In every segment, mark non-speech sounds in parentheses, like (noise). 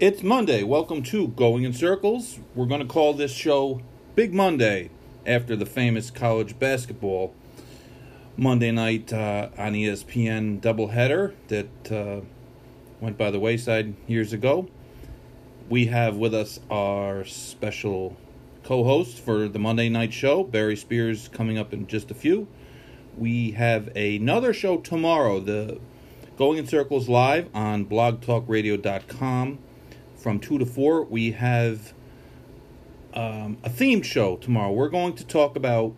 It's Monday. Welcome to Going in Circles. We're going to call this show Big Monday after the famous college basketball Monday night uh, on ESPN doubleheader that uh, went by the wayside years ago. We have with us our special co host for the Monday night show, Barry Spears, coming up in just a few. We have another show tomorrow, the Going in Circles live on blogtalkradio.com from 2 to 4. We have um, a themed show tomorrow. We're going to talk about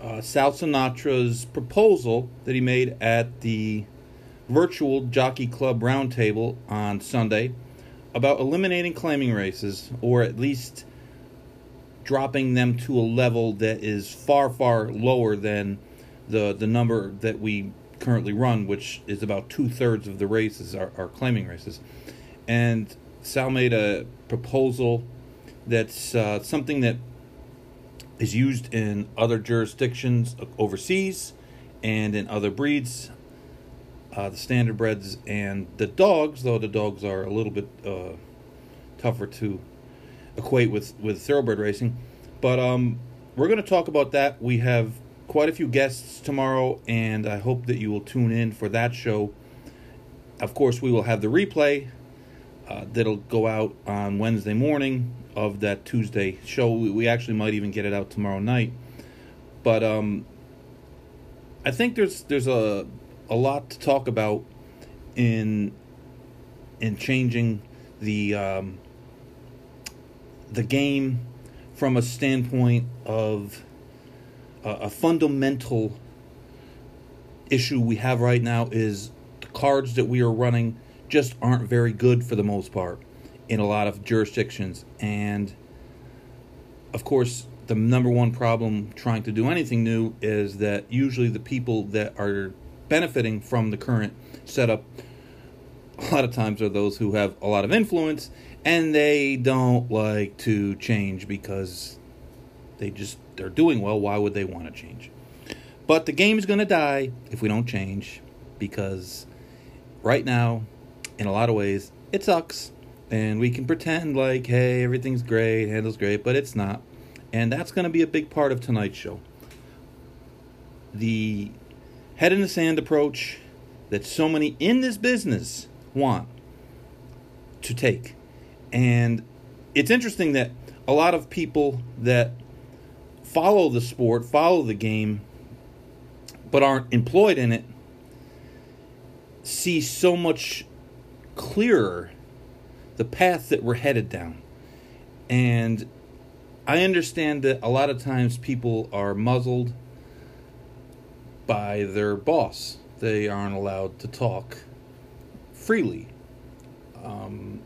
uh, Sal Sinatra's proposal that he made at the virtual Jockey Club Roundtable on Sunday about eliminating claiming races, or at least dropping them to a level that is far, far lower than the the number that we currently run, which is about two thirds of the races are, are claiming races. And Sal made a proposal that's uh, something that is used in other jurisdictions overseas and in other breeds, uh, the standardbreds and the dogs, though the dogs are a little bit uh, tougher to equate with, with thoroughbred racing. But um, we're going to talk about that. We have quite a few guests tomorrow, and I hope that you will tune in for that show. Of course, we will have the replay uh, that'll go out on Wednesday morning of that Tuesday show. We actually might even get it out tomorrow night. But um, I think there's there's a a lot to talk about in in changing the um, the game from a standpoint of a, a fundamental issue we have right now is the cards that we are running just aren't very good for the most part in a lot of jurisdictions. And of course, the number one problem trying to do anything new is that usually the people that are benefiting from the current setup a lot of times are those who have a lot of influence and they don't like to change because they just they're doing well why would they want to change but the game is going to die if we don't change because right now in a lot of ways, it sucks. And we can pretend like, hey, everything's great, handles great, but it's not. And that's going to be a big part of tonight's show. The head in the sand approach that so many in this business want to take. And it's interesting that a lot of people that follow the sport, follow the game, but aren't employed in it, see so much clearer the path that we're headed down. And I understand that a lot of times people are muzzled by their boss. They aren't allowed to talk freely. Um,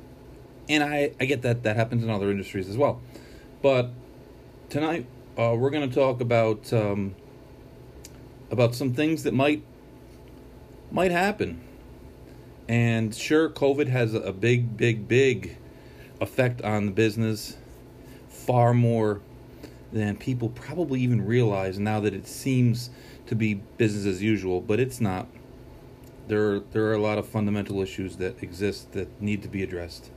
and I, I get that that happens in other industries as well. But tonight uh, we're going to talk about um, about some things that might might happen and sure, COVID has a big, big, big effect on the business, far more than people probably even realize now that it seems to be business as usual, but it's not. There, there are a lot of fundamental issues that exist that need to be addressed.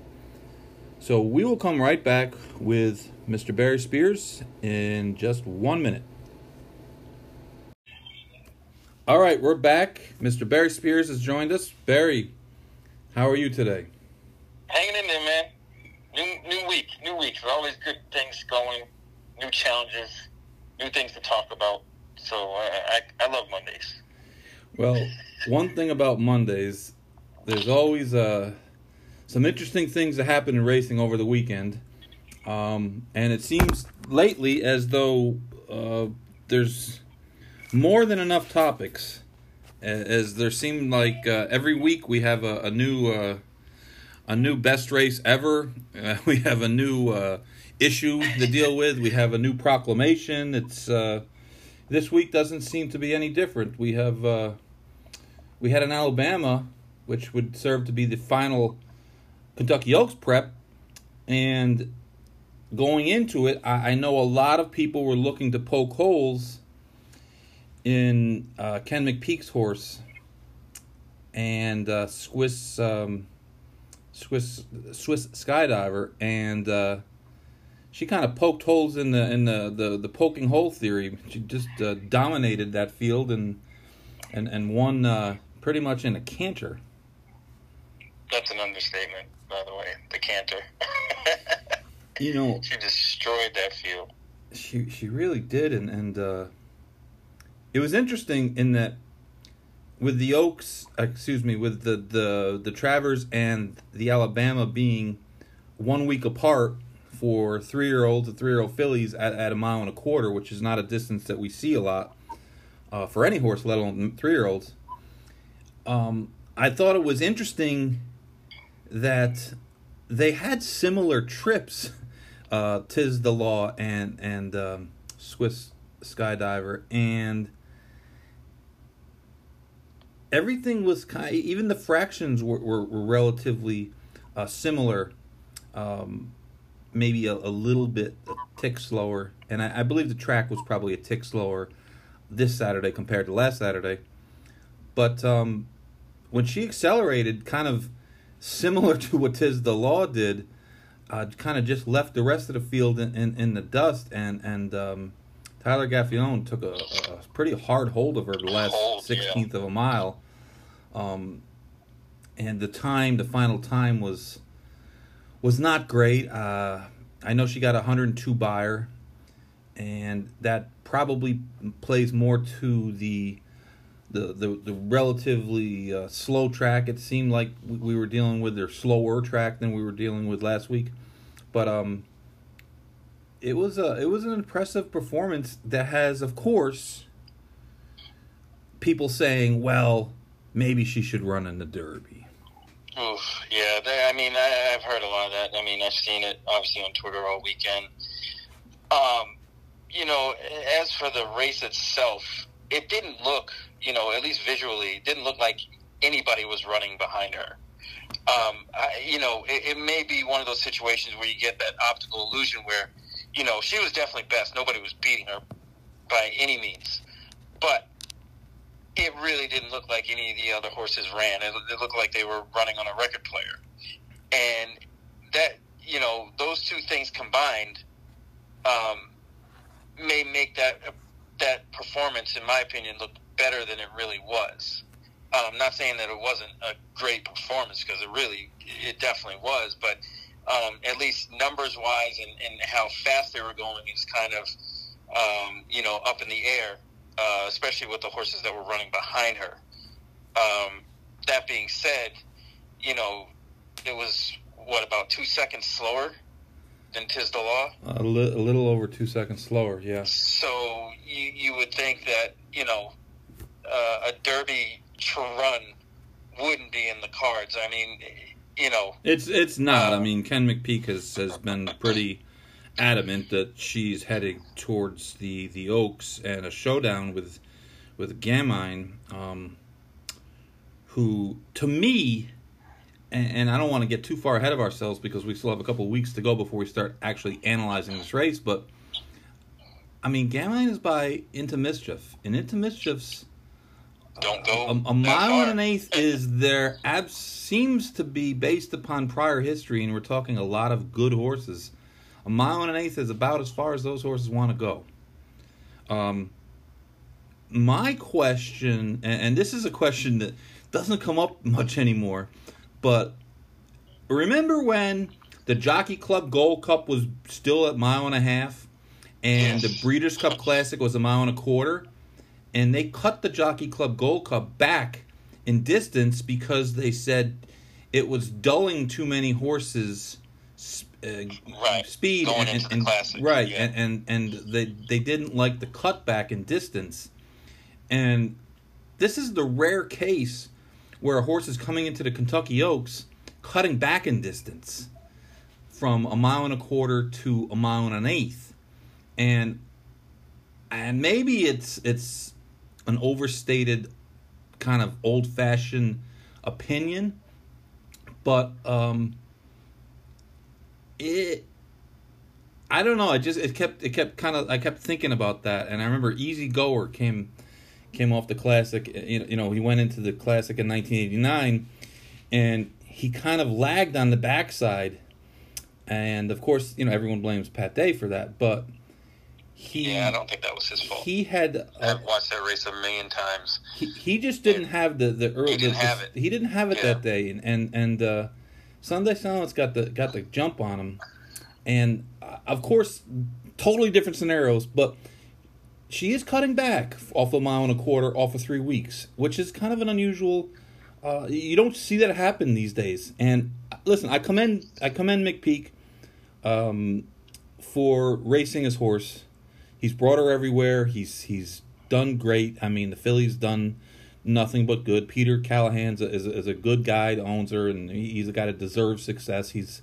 So we will come right back with Mr. Barry Spears in just one minute. All right, we're back. Mr. Barry Spears has joined us. Barry, how are you today? Hanging in there, man. New new week, new week. There's always good things going, new challenges, new things to talk about. So I, I, I love Mondays. Well, one thing about Mondays, there's always uh, some interesting things that happen in racing over the weekend. Um, and it seems lately as though uh, there's more than enough topics as there seemed like uh, every week we have a, a new uh, a new best race ever. Uh, (laughs) we have a new uh, issue to deal with. We have a new proclamation. It's uh, this week doesn't seem to be any different. We have uh, we had an Alabama, which would serve to be the final Kentucky Oaks prep, and going into it, I, I know a lot of people were looking to poke holes in uh, Ken McPeek's horse and uh, Swiss um, Swiss Swiss skydiver, and uh, she kind of poked holes in the in the, the, the poking hole theory. She just uh, dominated that field and and and won uh, pretty much in a canter. That's an understatement, by the way. The canter. you know, (laughs) she destroyed that field. She she really did, and and uh, it was interesting in that with the Oaks, excuse me, with the the the Travers and the Alabama being one week apart for three year olds to three year old fillies at, at a mile and a quarter, which is not a distance that we see a lot uh, for any horse, let alone three year olds. Um, I thought it was interesting that they had similar trips. Uh, Tiz the Law and and um, Swiss Skydiver and everything was kind. Of, Even the fractions were were, were relatively uh, similar. Um, maybe a, a, little bit a tick slower, and I, I, believe the track was probably a tick slower this Saturday compared to last Saturday. But um, when she accelerated, kind of similar (laughs) to what Tiz the Law did, uh, kind of just left the rest of the field in, in, in the dust, and and um, Tyler Gaffalione took a, a, pretty hard hold of her the last sixteenth yeah. of a mile, um, and the time, the final time was was not great. Uh, I know she got a 102 Beyer, and that probably plays more to the the the, the relatively uh, slow track. It seemed like we were dealing with their slower track than we were dealing with last week, but um, it was a it was an impressive performance that has, of course, people saying, "Well, maybe she should run in the Derby." Oof, yeah. They, I mean, I, have heard a lot of that. I mean, I've seen it obviously on Twitter all weekend. Um, you know, as for the race itself, it didn't look, you know, at least visually, didn't look like anybody was running behind her. Um, I, you know, it, it may be one of those situations where you get that optical illusion where, you know, she was definitely best. Nobody was beating her by any means. But it really didn't look like any of the other horses ran. It, it looked like they were running on a record player, and that you know those two things combined um, may make that that performance, in my opinion, look better than it really was. I'm um, not saying that it wasn't a great performance because it really, it definitely was, but um, at least numbers wise and, and how fast they were going is kind of, um, you know, up in the air uh, especially with the horses that were running behind her. Um, that being said, you know, it was what about two seconds slower than Tiz the Law? A, li- a little over two seconds slower, yeah. So you you would think that you know uh, a Derby to run wouldn't be in the cards. I mean, you know, it's it's not. I mean, Ken McPeek has has been pretty adamant that she's heading towards the the Oaks and a showdown with with Gamine, um, who to me, and, and, I don't want to get too far ahead of ourselves because we still have a couple weeks to go before we start actually analyzing this race, but. I mean, Gamine is by Into Mischief, and Into Mischief's don't go. A, a mile and an eighth is there. Ab seems to be based upon prior history, and we're talking a lot of good horses a mile and an eighth is about as far as those horses want to go. Um, my question, and, and this is a question that doesn't come up much anymore, but remember when the Jockey Club Gold Cup was still at mile and a half, and yes. the Breeders' Cup Classic was a mile and a quarter, and they cut the Jockey Club Gold Cup back in distance because they said it was dulling too many horses uh, right. speed Going and, and right yeah. and, and and they they didn't like the cutback in distance and this is the rare case where a horse is coming into the Kentucky Oaks cutting back in distance from a mile and a quarter to a mile and an eighth, and and maybe it's it's an overstated kind of old fashioned opinion, but um, it I don't know. I just it kept it kept kind of I kept thinking about that, and I remember Easy Goer came came off the classic. You know, he went into the classic in 1989, and he kind of lagged on the backside, and of course, you know, everyone blames Pat Day for that, but he yeah, I don't think that was his fault. He had uh, I've watched that race a million times. He, he just didn't have the the early. He didn't the, have it. He didn't have it Yeah. that day, and and and uh, Sunday Silence got the got the jump on him, and uh, of course, totally different scenarios, but she is cutting back off a mile and a quarter off of three weeks, which is kind of an unusual. Uh, you don't see that happen these days. And listen, I commend I commend McPeek um, for racing his horse. He's brought her everywhere. He's he's done great. I mean, the filly's done nothing but good. Peter Callahan's a, is, a, is a good guy owns her, and he- he's a guy that deserves success. He's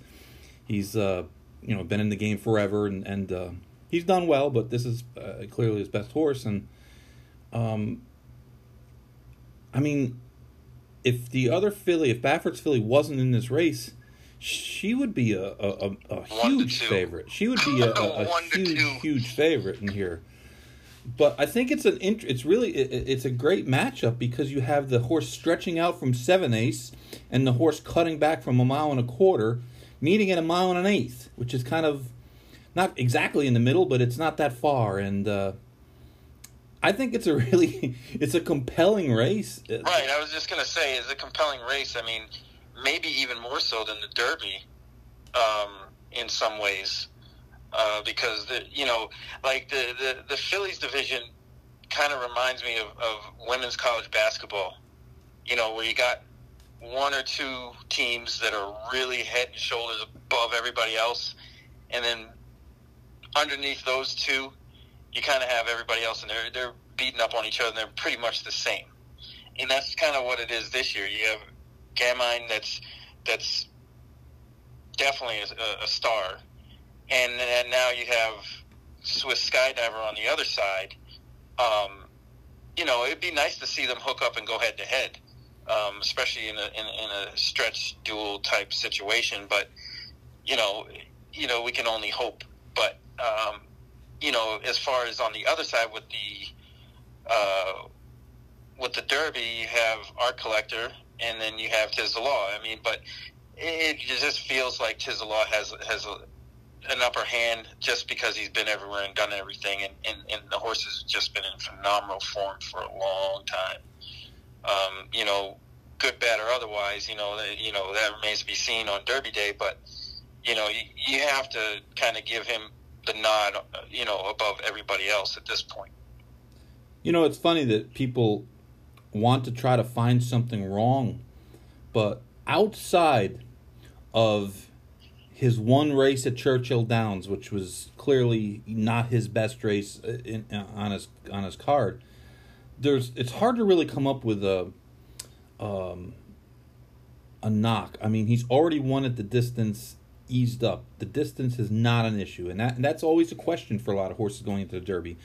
he's uh, you know been in the game forever, and and uh, he's done well. But this is uh, clearly his best horse, and um, I mean, if the other filly, if Baffert's filly wasn't in this race. She would be a, a, a, a huge favorite. She would be a, (laughs) a, a huge, huge favorite in here. But I think it's an int- it's really it, it- it's a great matchup because you have the horse stretching out from seven eighths and the horse cutting back from a mile and a quarter, meeting at a mile and an eighth, which is kind of not exactly in the middle, but it's not that far. And uh, I think it's a (laughs) really it's a compelling race. Right. I was just gonna say, it's a compelling race. I mean, maybe even more so than the Derby, um, in some ways, uh, because the you know, like the the, the fillies division kind of reminds me of, of women's college basketball. You know, where you got one or two teams that are really head and shoulders above everybody else, and then underneath those two, you kind of have everybody else, and they're they're beating up on each other. and They're pretty much the same, and that's kind of what it is this year. You have Gamine that's that's definitely a, a star, and then now you have Swiss Skydiver on the other side. Um, you know, it'd be nice to see them hook up and go head to head, um, especially in a in, in a stretch duel type situation. But you know, you know, we can only hope. But um, you know, as far as on the other side with the uh, with the Derby, you have Art Collector, and then you have Law. I mean, but it, just feels like Law has has a, an upper hand just because he's been everywhere and done everything, and, and, and the horse has just been in phenomenal form for a long time. Um, you know, good, bad, or otherwise, you know, that- you know that remains to be seen on Derby Day, but you know, you, you have to kind of give him the nod, you know, above everybody else at this point. You know, it's funny that people want to try to find something wrong, but outside of his one race at Churchill Downs, which was clearly not his best race uh, in, on his on his card, there's it's hard to really come up with a um, a knock. I mean, he's already won at the distance, eased up. The distance is not an issue, and that and that's always a question for a lot of horses going into the Derby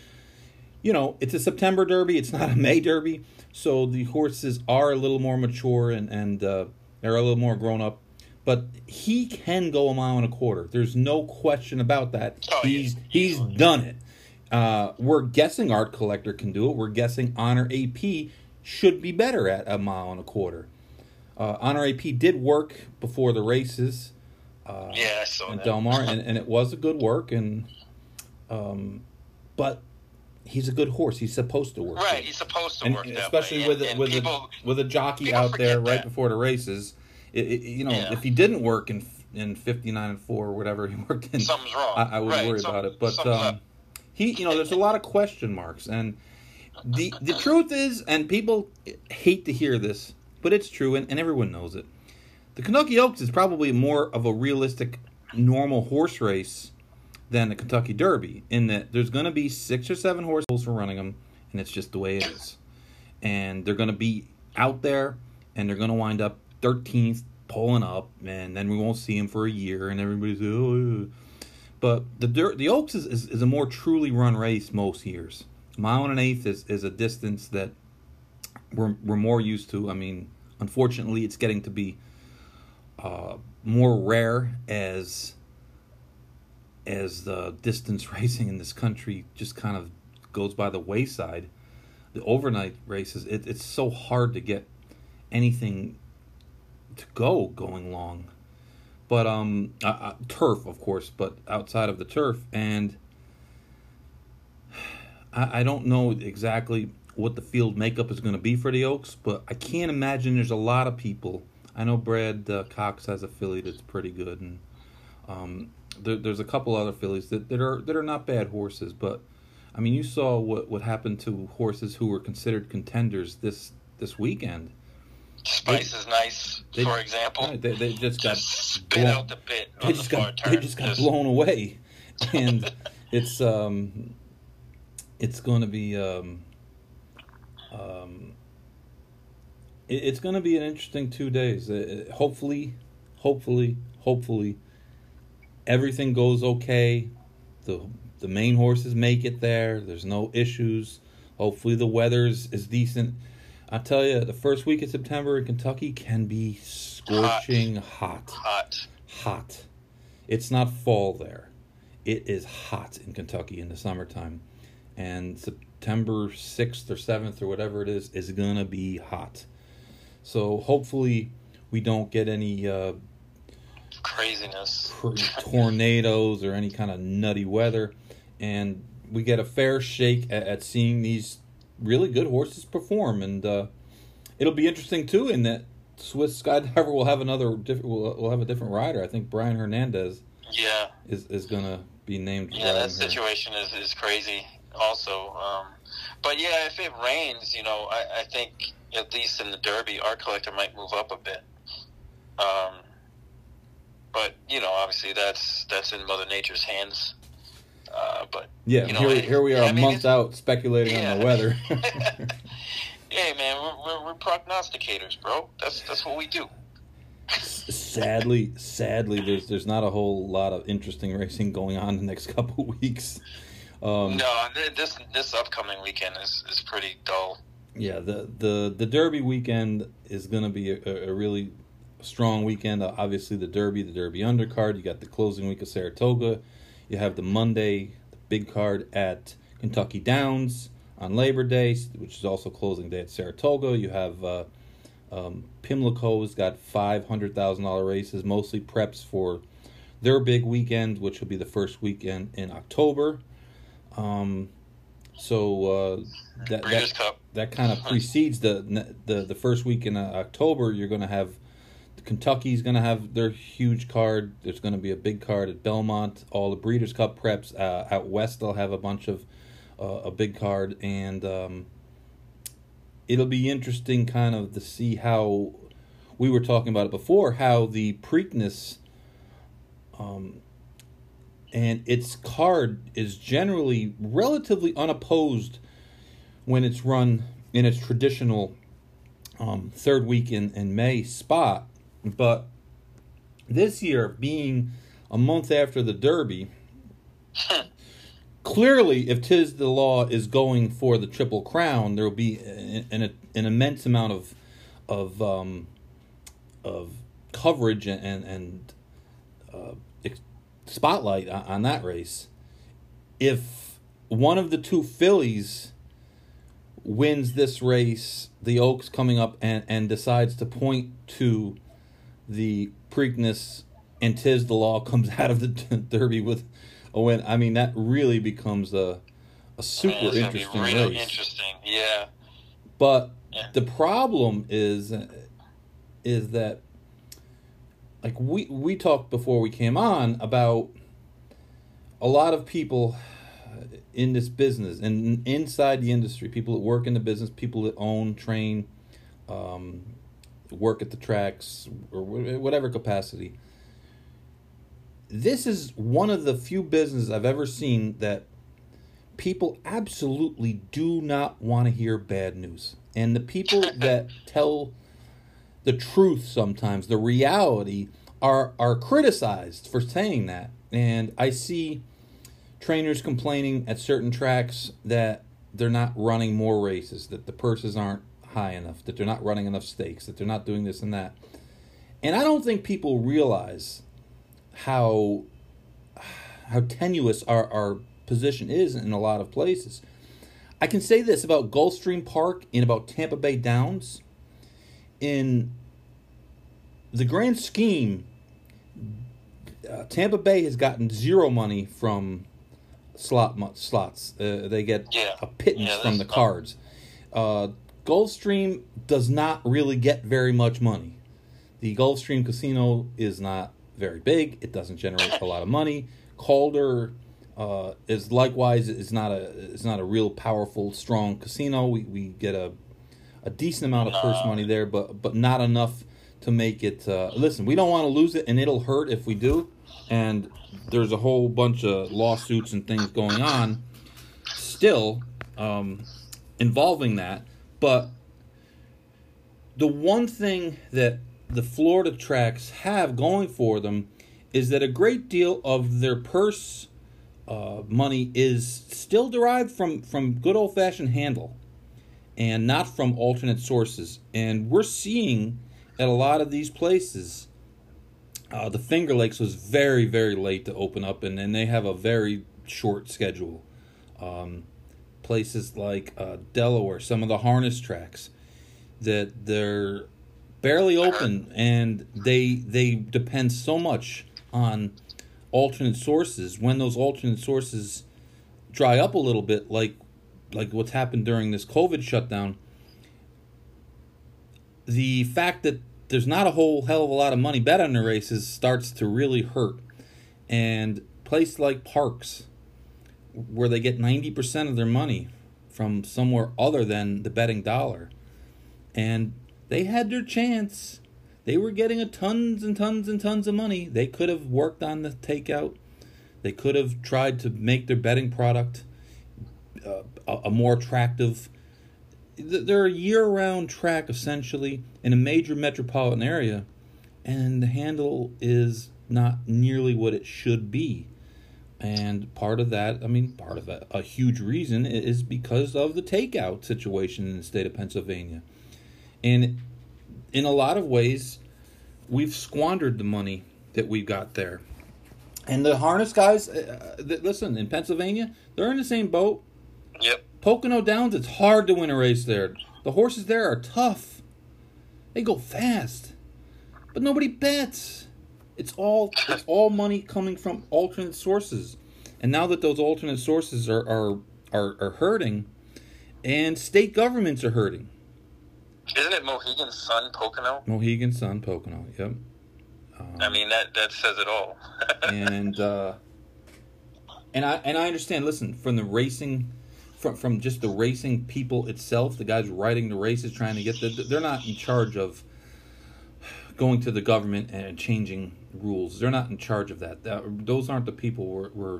you know, it's a September Derby. It's not a May Derby, so the horses are a little more mature and and uh, they're a little more grown up. But he can go a mile and a quarter. There's no question about that. Oh, he's he's done it. Uh, we're guessing Art Collector can do it. We're guessing Honor AP should be better at a mile and a quarter. Uh, Honor AP did work before the races uh, Yeah, I saw in that. Del Mar, and, and it was a good work. And um, but he's a good horse. He's supposed to work. Right, good. he's supposed to and work especially with and, a, and with people, a, with a jockey out there right that. before the races. It, it, you know, Yeah. if he didn't work in in fifty nine and four or whatever he (laughs) worked in, Something's wrong. I, I would Right, worry some- about it. But um, he, you know, there's a lot of question marks, and the the (laughs) truth is, and people hate to hear this, but it's true, and, and everyone knows it. The Kentucky Oaks is probably more of a realistic, normal horse race than the Kentucky Derby, in that there's going to be six or seven horses for running them, and it's just the way it is. And they're going to be out there, and they're going to wind up 13th, pulling up, and then we won't see him for a year, and everybody's oh. But the the Oaks is, is, is, a more truly run race most years. Mile and an eighth is, is a distance that we're we're more used to. I mean, unfortunately, it's getting to be uh, more rare as as the distance (laughs) racing in this country just kind of goes by the wayside. The overnight races, it, it's so hard to get anything to go going long. But um, uh, uh, turf, of course, but outside of the turf, and I, I don't know exactly what the field makeup is going to be for the Oaks, but I can't imagine there's a lot of people. I know Brad uh, Cox has a filly that's pretty good, and um, there, there's a couple other fillies that, that are that are not bad horses. But I mean, you saw what what happened to horses who were considered contenders this this weekend. Spice they, is nice, they, for example. Right, they, they just got spit blown, out the bit. (laughs) They just the got they just got just... blown away, (laughs) and it's um, it's going to be um, um, it, it's going to be an interesting two days. Uh, hopefully, hopefully, hopefully, everything goes okay. The the main horses make it there. There's no issues. Hopefully, the weather is, decent. I tell you, the first week of September in Kentucky can be scorching hot. Hot. Hot. It's not fall there. It is hot in Kentucky in the summertime. And September 6th or 7th or whatever it is is going to be hot. So hopefully we don't get any uh, craziness, (laughs) tornadoes or any kind of nutty weather. And we get a fair shake at, at seeing these really good horses perform, and uh, it'll be interesting too in that Swiss Skydiver will have another diff- will, will have a different rider. I think Brian Hernandez. Yeah. Is is gonna be named. Yeah, that situation is, is crazy. Also, um, but yeah, if it rains, you know, I, I think at least in the Derby, Art Collector might move up a bit. Um, but you know, obviously that's that's in Mother Nature's hands. Uh, but yeah, you know, here, here we are yeah, a I mean, month out speculating yeah. on the weather. (laughs) (laughs) hey man, we're, we're, we're, prognosticators, bro. That's that's what we do. sadly, sadly, there's there's not a whole lot of interesting racing going on the next (laughs) couple weeks. Um, no, this this upcoming weekend is, is pretty dull. Yeah, the the the Derby weekend is going to be a, a, really strong weekend. Uh, obviously, the Derby, the Derby undercard. You got the closing week of Saratoga. You have the Monday, the big card at Kentucky Downs on Labor Day, which is also closing day at Saratoga. You have uh, um, Pimlico's got five hundred thousand dollar races, mostly preps for their big weekend, which will be the first weekend in October. Um, so uh, that that, that kind of (laughs) precedes the the the first week in uh, October. You're going to have Kentucky's going to have their huge card. There's going to be a big card at Belmont. All the Breeders' Cup preps uh, out west. They'll have a bunch of uh, a big card, and um, it'll be interesting, kind of, to see how we were talking about it before. How the Preakness um, and its card is generally relatively unopposed when it's run in its traditional um, third week in, in May spot. But this year, being a month after the Derby, (laughs) clearly, if Tiz the Law is going for the Triple Crown, there will be an, an, an immense amount of of um, of coverage and and, uh, spotlight on, on that race. If one of the two fillies wins this race, the Oaks coming up and, and decides to point to the Preakness and Tiz the Law comes (laughs) out of the Derby with a win. I mean, that really becomes a a super I mean, interesting really race. Interesting, yeah. But yeah. the problem is is that like we we talked before we came on about a lot of people in this business and inside the industry, people that work in the business, people that own, train, um, work at the tracks or whatever capacity. This is one of the few businesses I've ever seen that people absolutely do not want to hear bad news. And the people (laughs) that tell the truth sometimes, the reality, are are criticized for saying that. And I see trainers complaining at certain tracks that they're not running more races, that the purses aren't high enough, that they're not running enough stakes, that they're not doing this and that. And I don't think people realize how how tenuous our, our position is in a lot of places. I can say this about Gulfstream Park and about Tampa Bay Downs. In the grand scheme, uh, Tampa Bay has gotten zero money from slot slots. Uh, they get yeah. a pittance yeah, from the cards. Uh, Gulfstream does not really get very much money. The Gulfstream Casino is not very big. It doesn't generate a lot of money. Calder uh, is likewise is not a is not a real powerful strong casino. We, we get a a decent amount of purse money there, but but not enough to make it. Uh, listen, we don't want to lose it, and it'll hurt if we do. And there's a whole bunch of lawsuits and things going on still um, involving that. But the one thing that the Florida tracks have going for them is that a great deal of their purse uh, money is still derived from, from good old fashioned handle and not from alternate sources. And we're seeing at a lot of these places, uh, the Finger Lakes was very, very late to open up, and, and they have a very short schedule. Um, places like uh, Delaware, some of the harness tracks, that they're barely open, and they they depend so much on alternate sources. When those alternate sources dry up a little bit, like like what's happened during this COVID shutdown, the fact that there's not a whole hell of a lot of money bet on the races starts to really hurt. And place like Parx, where they get 90% of their money from somewhere other than the betting dollar. And they had their chance. They were getting a tons and tons and tons of money. They could have worked on the takeout. They could have tried to make their betting product uh, a, a more attractive they're a year-round track essentially in a major metropolitan area, and the handle is not nearly what it should be. And part of that, I mean, part of that, a huge reason is because of the takeout situation in the state of Pennsylvania. And in a lot of ways, we've squandered the money that we got there. And the harness guys, uh, uh listen, in Pennsylvania, they're in the same boat. Yep. Pocono Downs, it's hard to win a race there. The horses there are tough. They go fast. But nobody bets. It's all it's all money coming from alternate sources. And now that those alternate sources are are, are, are hurting and state governments are hurting. Isn't it Mohegan Sun Pocono? Mohegan Sun Pocono, yep. Um, I mean that that says it all. (laughs) and uh, and I and I understand. Listen, from the racing from from just the racing people itself, the guys riding the races, trying to get the, they're not in charge of going to the government and changing rules. They're not in charge of that. that those aren't the people we're, we're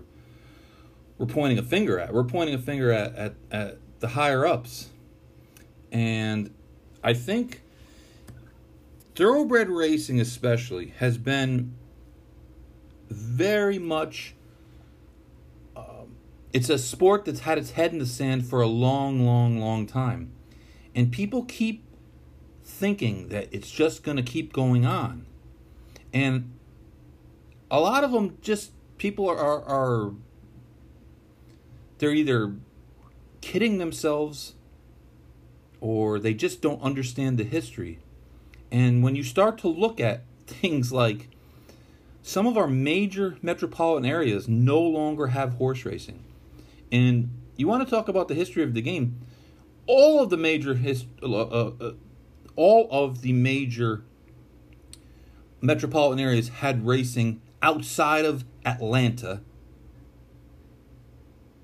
we're pointing a finger at. We're pointing a finger at, at, at the higher ups. And I think thoroughbred racing, especially, has been very much um, it's a sport that's had its head in the sand for a long, long, long time. And people keep thinking that it's just going to keep going on. And a lot of them just, people are, are, are they're either kidding themselves or they just don't understand the history. And when you start to look at things like some of our major metropolitan areas no longer have horse racing. And you want to talk about the history of the game? All of the major uh, uh, uh, all of the major metropolitan areas had racing outside of Atlanta.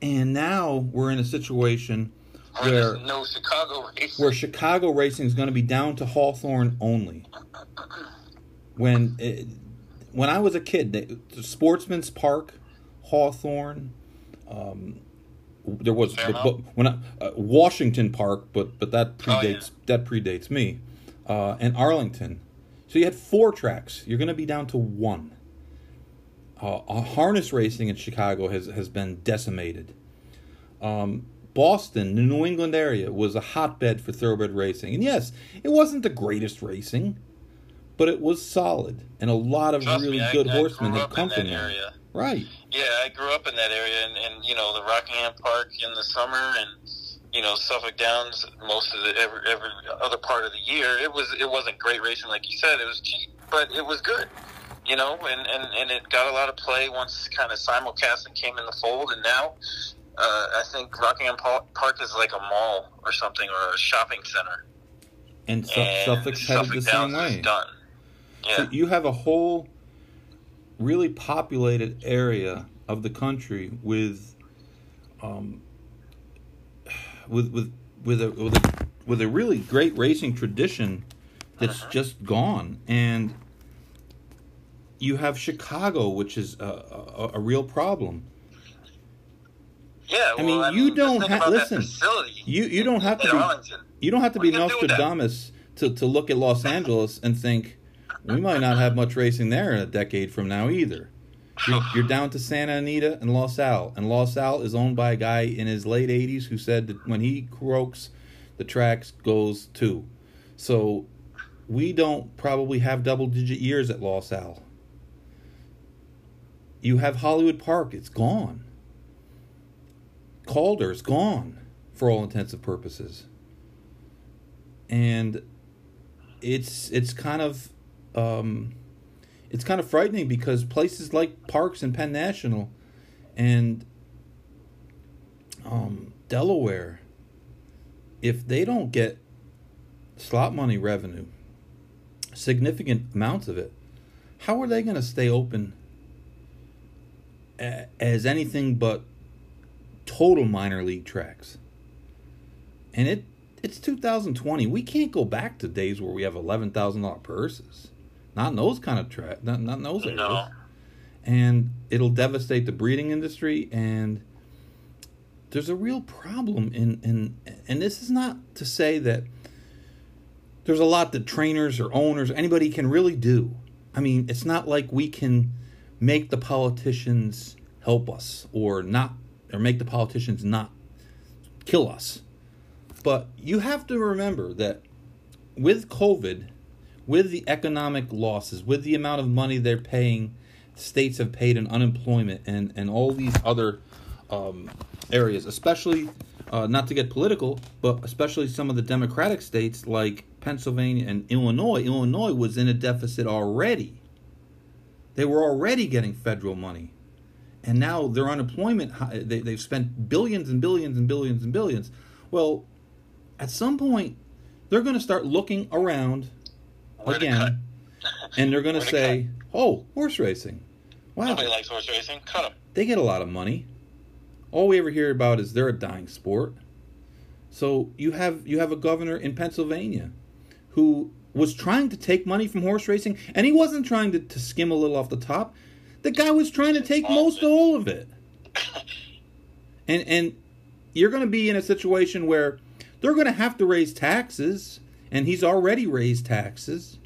And now we're in a situation where no Chicago racing. where Chicago racing is going to be down to Hawthorne only. When it, when I was a kid, they, Sportsman's Park, Hawthorne, um, there was but when I, uh, Washington Park, but but that predates oh, yeah. that predates me. uh, and Arlington. So you had four tracks. You're going to be down to one. Uh, uh, harness racing in Chicago has, has been decimated. Um, Boston, the New England area, was a hotbed for thoroughbred racing. And yes, it wasn't the greatest racing, but it was solid. And a lot of Trust really me, good I horsemen have come from there. area. Right. Yeah, I grew up in that area, and, and you know the Rockingham Park in the summer, and you know Suffolk Downs most of the every, every other part of the year. It was it wasn't great racing like you said. It was cheap, but it was good. You know, and, and, and it got a lot of play once kind of simulcasting came in the fold, and now uh, I think Rockingham Park is like a mall or something or a shopping center. And, Su- and Suffolk's headed Suffolk the same way. done. Yeah. So you have a whole really populated area of the country with um with with with a with a, with a really great racing tradition that's Uh-huh. just gone and you have Chicago which is a, a, a real problem Yeah, I mean, well, you don't ha- listen, you you don't have to be Arlington. you don't have to be are you gonna do with that? Nostradamus to, to look at Los Angeles and think we might not have much racing there in a decade from now either. You're, (sighs) you're down to Santa Anita and Los Al, and Los Al is owned by a guy in his late 80s who said that when he croaks, the tracks goes too. So we don't probably have double digit years at Los Al. You have Hollywood Park, it's gone. Calder's gone for all intents and purposes. And it's it's kind of um, it's kind of frightening because places like Parx and Penn National and um, Delaware, if they don't get slot money revenue, significant amounts of it, how are they going to stay open as anything but total minor league tracks? And it it's 2020. We can't go back to days where we have eleven thousand dollar purses. Not in those kind of track. Not not in those areas. No. And it'll devastate the breeding industry. And there's a real problem in in and this is not to say that there's a lot that trainers or owners anybody can really do. I mean, it's not like we can make the politicians help us or not or make the politicians not kill us. But you have to remember that with COVID, with the economic losses, with the amount of money they're paying, states have paid in unemployment and, and all these other um, areas, especially, uh, not to get political, but especially some of the Democratic states like Pennsylvania and Illinois. Illinois was in a deficit already. They were already getting federal money. And now their unemployment, they, they've spent billions and billions and billions and billions. Well, at some point, they're going to start looking around Where again, and they're going to say, "Oh, horse racing! Wow, Nobody likes horse racing. Cut them. they get a lot of money." All we ever hear about is they're a dying sport. So you have you have a governor in Pennsylvania who was trying to take money from horse racing, and he wasn't trying to, to skim a little off the top. The guy was trying to take most of all of it. (laughs) And and you're going to be in a situation where they're going to have to raise taxes, and he's already raised taxes.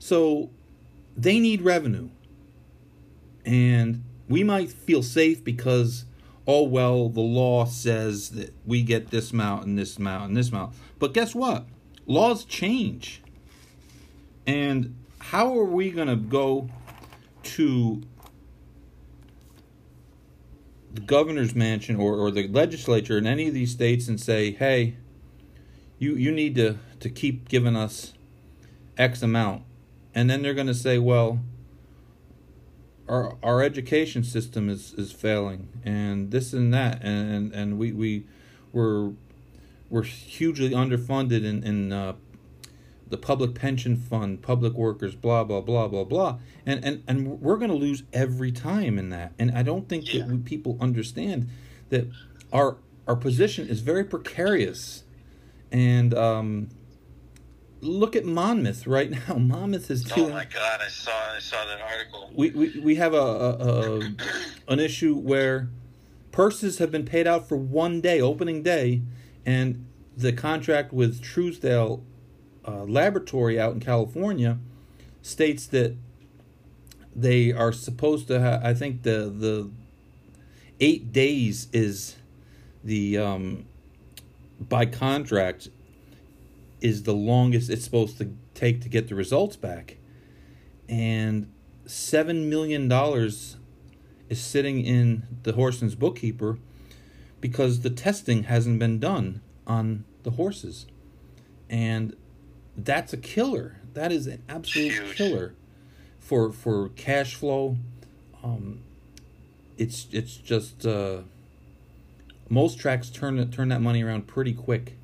So they need revenue. And we might feel safe because, oh, well, the law says that we get this amount and this amount and this amount. But guess what? Laws change. And how are we going to go to the governor's mansion or, or the legislature in any of these states and say, hey, you, you need to, to keep giving us X amount. And then they're going to say, well, our, our education system is, is failing and this and that. And, and, and we, we, we're, we're hugely underfunded in, in uh, the public pension fund, public workers, blah blah blah blah blah, and and and we're going to lose every time in that. And I don't think Yeah. that we, people understand that our our position is very precarious. And um, look at Monmouth right now. (laughs) Monmouth is Oh my God! I saw I saw that article. we, we we have a, a, a an issue where purses have been paid out for one day, opening day, and the contract with Truesdail uh, laboratory out in California states that they are supposed to have. I think the the eight days is the um, by contract is the longest it's supposed to take to get the results back, and seven million dollars is sitting in the horseman's bookkeeper because the testing hasn't been done on the horses, and that's a killer. That is an absolute Huge. killer for for cash flow. Um, it's it's just uh, most tracks turn turn that money around pretty quick.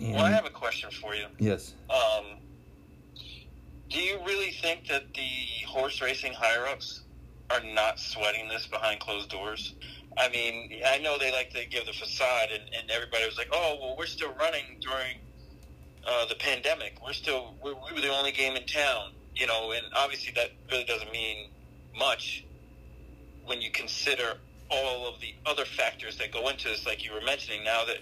And, Well, I have a question for you. yes. Um, do you really think that the horse racing higher ups are not sweating this behind closed doors? I mean, I know they like to give the facade, and, and everybody was like, "Oh, well, we're still running during uh, the pandemic. We're still we're, we were the only game in town, you know." And obviously, that really doesn't mean much when you consider all of the other factors that go into this, like you were mentioning. Now that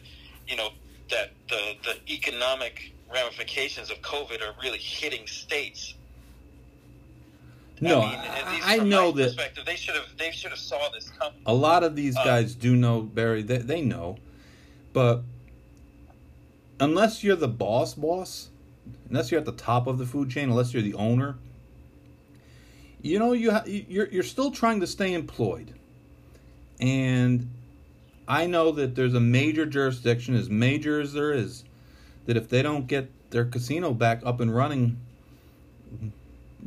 you know that the the economic ramifications of COVID are really hitting states. No, I, mean, I, know that they should have they should have saw this coming. a lot of these Uh, guys do know Barry. They, they know, but unless you're the boss, boss, unless you're at the top of the food chain, unless you're the owner, you know you ha- you're you're still trying to stay employed, and I know that there's a major jurisdiction, as major as there is, that if they don't get their casino back up and running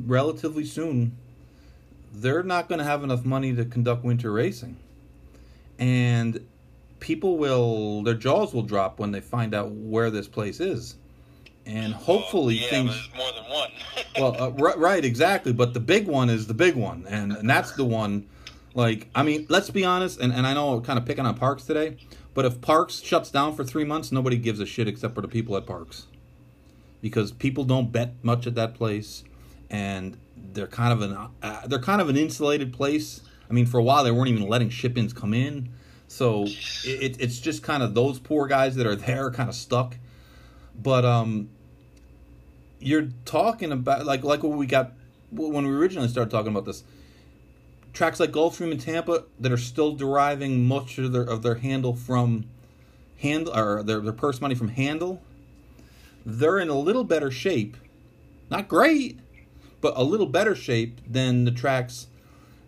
relatively soon, they're not going to have enough money to conduct winter racing. And people will, their jaws will drop when they find out where this place is. And hopefully yeah, things. more than one. (laughs) Well, uh, right, right, exactly. But the big one is the big one, and, and that's the one. Like, I mean, let's be honest, and, and I know I'm kind of picking on Parx today, but if Parx shuts down for three months, nobody gives a shit except for the people at Parx, because people don't bet much at that place, and they're kind of an uh, they're kind of an insulated place. I mean, for a while they weren't even letting ship-ins come in, so it, it's just kind of those poor guys that are (laughs) there, kind of stuck. But um, you're talking about like like what we got when we originally started talking about this tracks like Gulfstream and Tampa that are still deriving much of their of their handle from handle or their their purse money from handle. They're in a little better shape, not great, but a little better shape than the tracks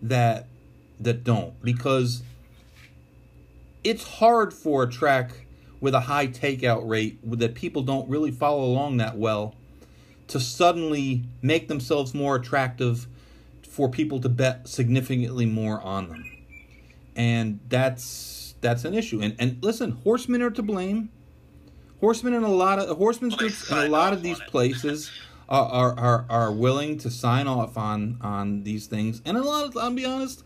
that that don't because it's hard for a track with a high takeout rate that people don't really follow along that well to suddenly make themselves more attractive for people to bet significantly more on them. And that's that's an issue. And and listen, horsemen are to blame. Horsemen in a lot of horsemen's groups in a lot of these places are are are willing to sign off on on these things. And a lot of I'll be honest,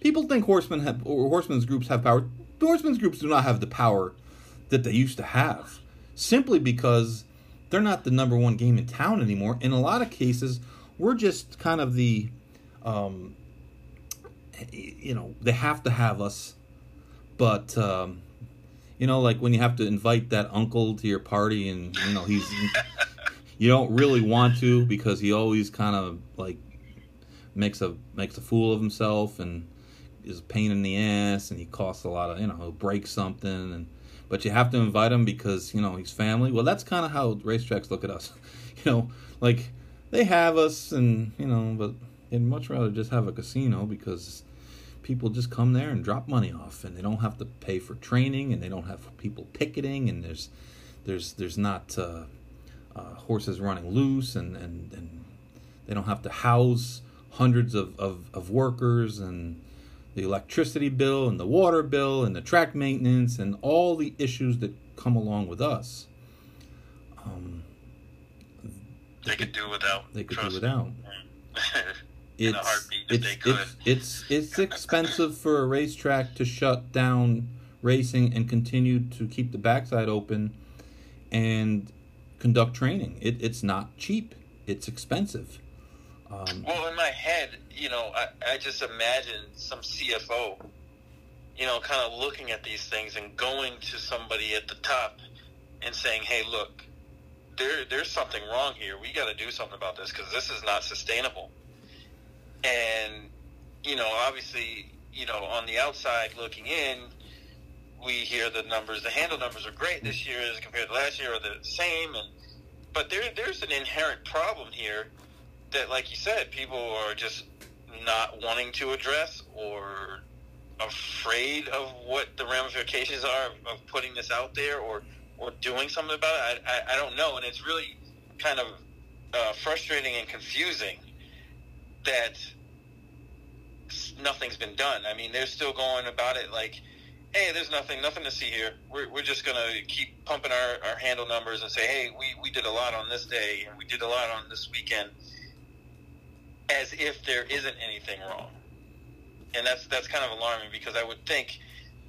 people think horsemen have or horsemen's groups have power. Horsemen's groups do not have the power that they used to have. Simply because they're not the number one game in town anymore. In a lot of cases, we're just kind of the, um, you know, they have to have us, but um, you know, like when you have to invite that uncle to your party, and you know he's, you don't really want to because he always kind of like makes a makes a fool of himself and is a pain in the ass, and he costs a lot of you know he'll break something and but you have to invite him because you know he's family. Well, that's kind of how racetracks look at us. (laughs) You know, like they have us, and you know, but they'd much rather just have a casino because people just come there and drop money off, and they don't have to pay for training, and they don't have people picketing, and there's there's there's not uh, uh, horses running loose, and, and and they don't have to house hundreds of, of, of workers and the electricity bill and the water bill and the track maintenance and all the issues that come along with us. Um, they could do without. they could do without. It's (laughs) In a heartbeat, if it's, they could. it's it's it's expensive (laughs) for a racetrack to shut down racing and continue to keep the backside open and conduct training. It, it's not cheap. It's expensive. Um, Well, in my head, you know, I, I just imagine some CFO, you know, kind of looking at these things and going to somebody at the top and saying, "Hey, look, there there's something wrong here. We got to do something about this because this is not sustainable. And you know, obviously, you know, on the outside looking in, we hear the numbers. The handle numbers are great this year as compared to last year, are the same. And but there there's an inherent problem here that, like you said, people are just not wanting to address or afraid of what the ramifications are of putting this out there or or doing something about it. I, I, I don't know, and it's really kind of uh, frustrating and confusing that nothing's been done. I mean, they're still going about it like, hey, there's nothing, nothing to see here. We're, we're just going to keep pumping our, our handle numbers and say, hey, we, we did a lot on this day and we did a lot on this weekend as if there isn't anything wrong. And that's, that's kind of alarming because I would think –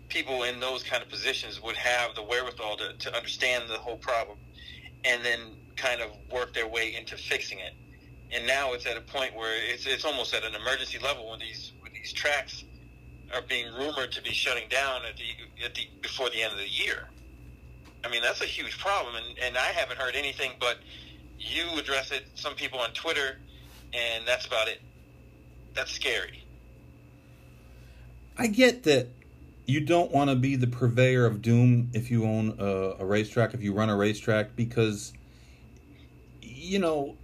people in those kind of positions would have the wherewithal to, to understand the whole problem and then kind of work their way into fixing it. And now it's at a point where it's it's almost at an emergency level when these when these tracks are being rumored to be shutting down at the at the before the end of the year. I mean that's a huge problem, and and I haven't heard anything but you address it. Some people on Twitter, and that's about it. That's scary. I get that you don't want to be the purveyor of doom if you own a, a, racetrack, if you run a racetrack, because, you know,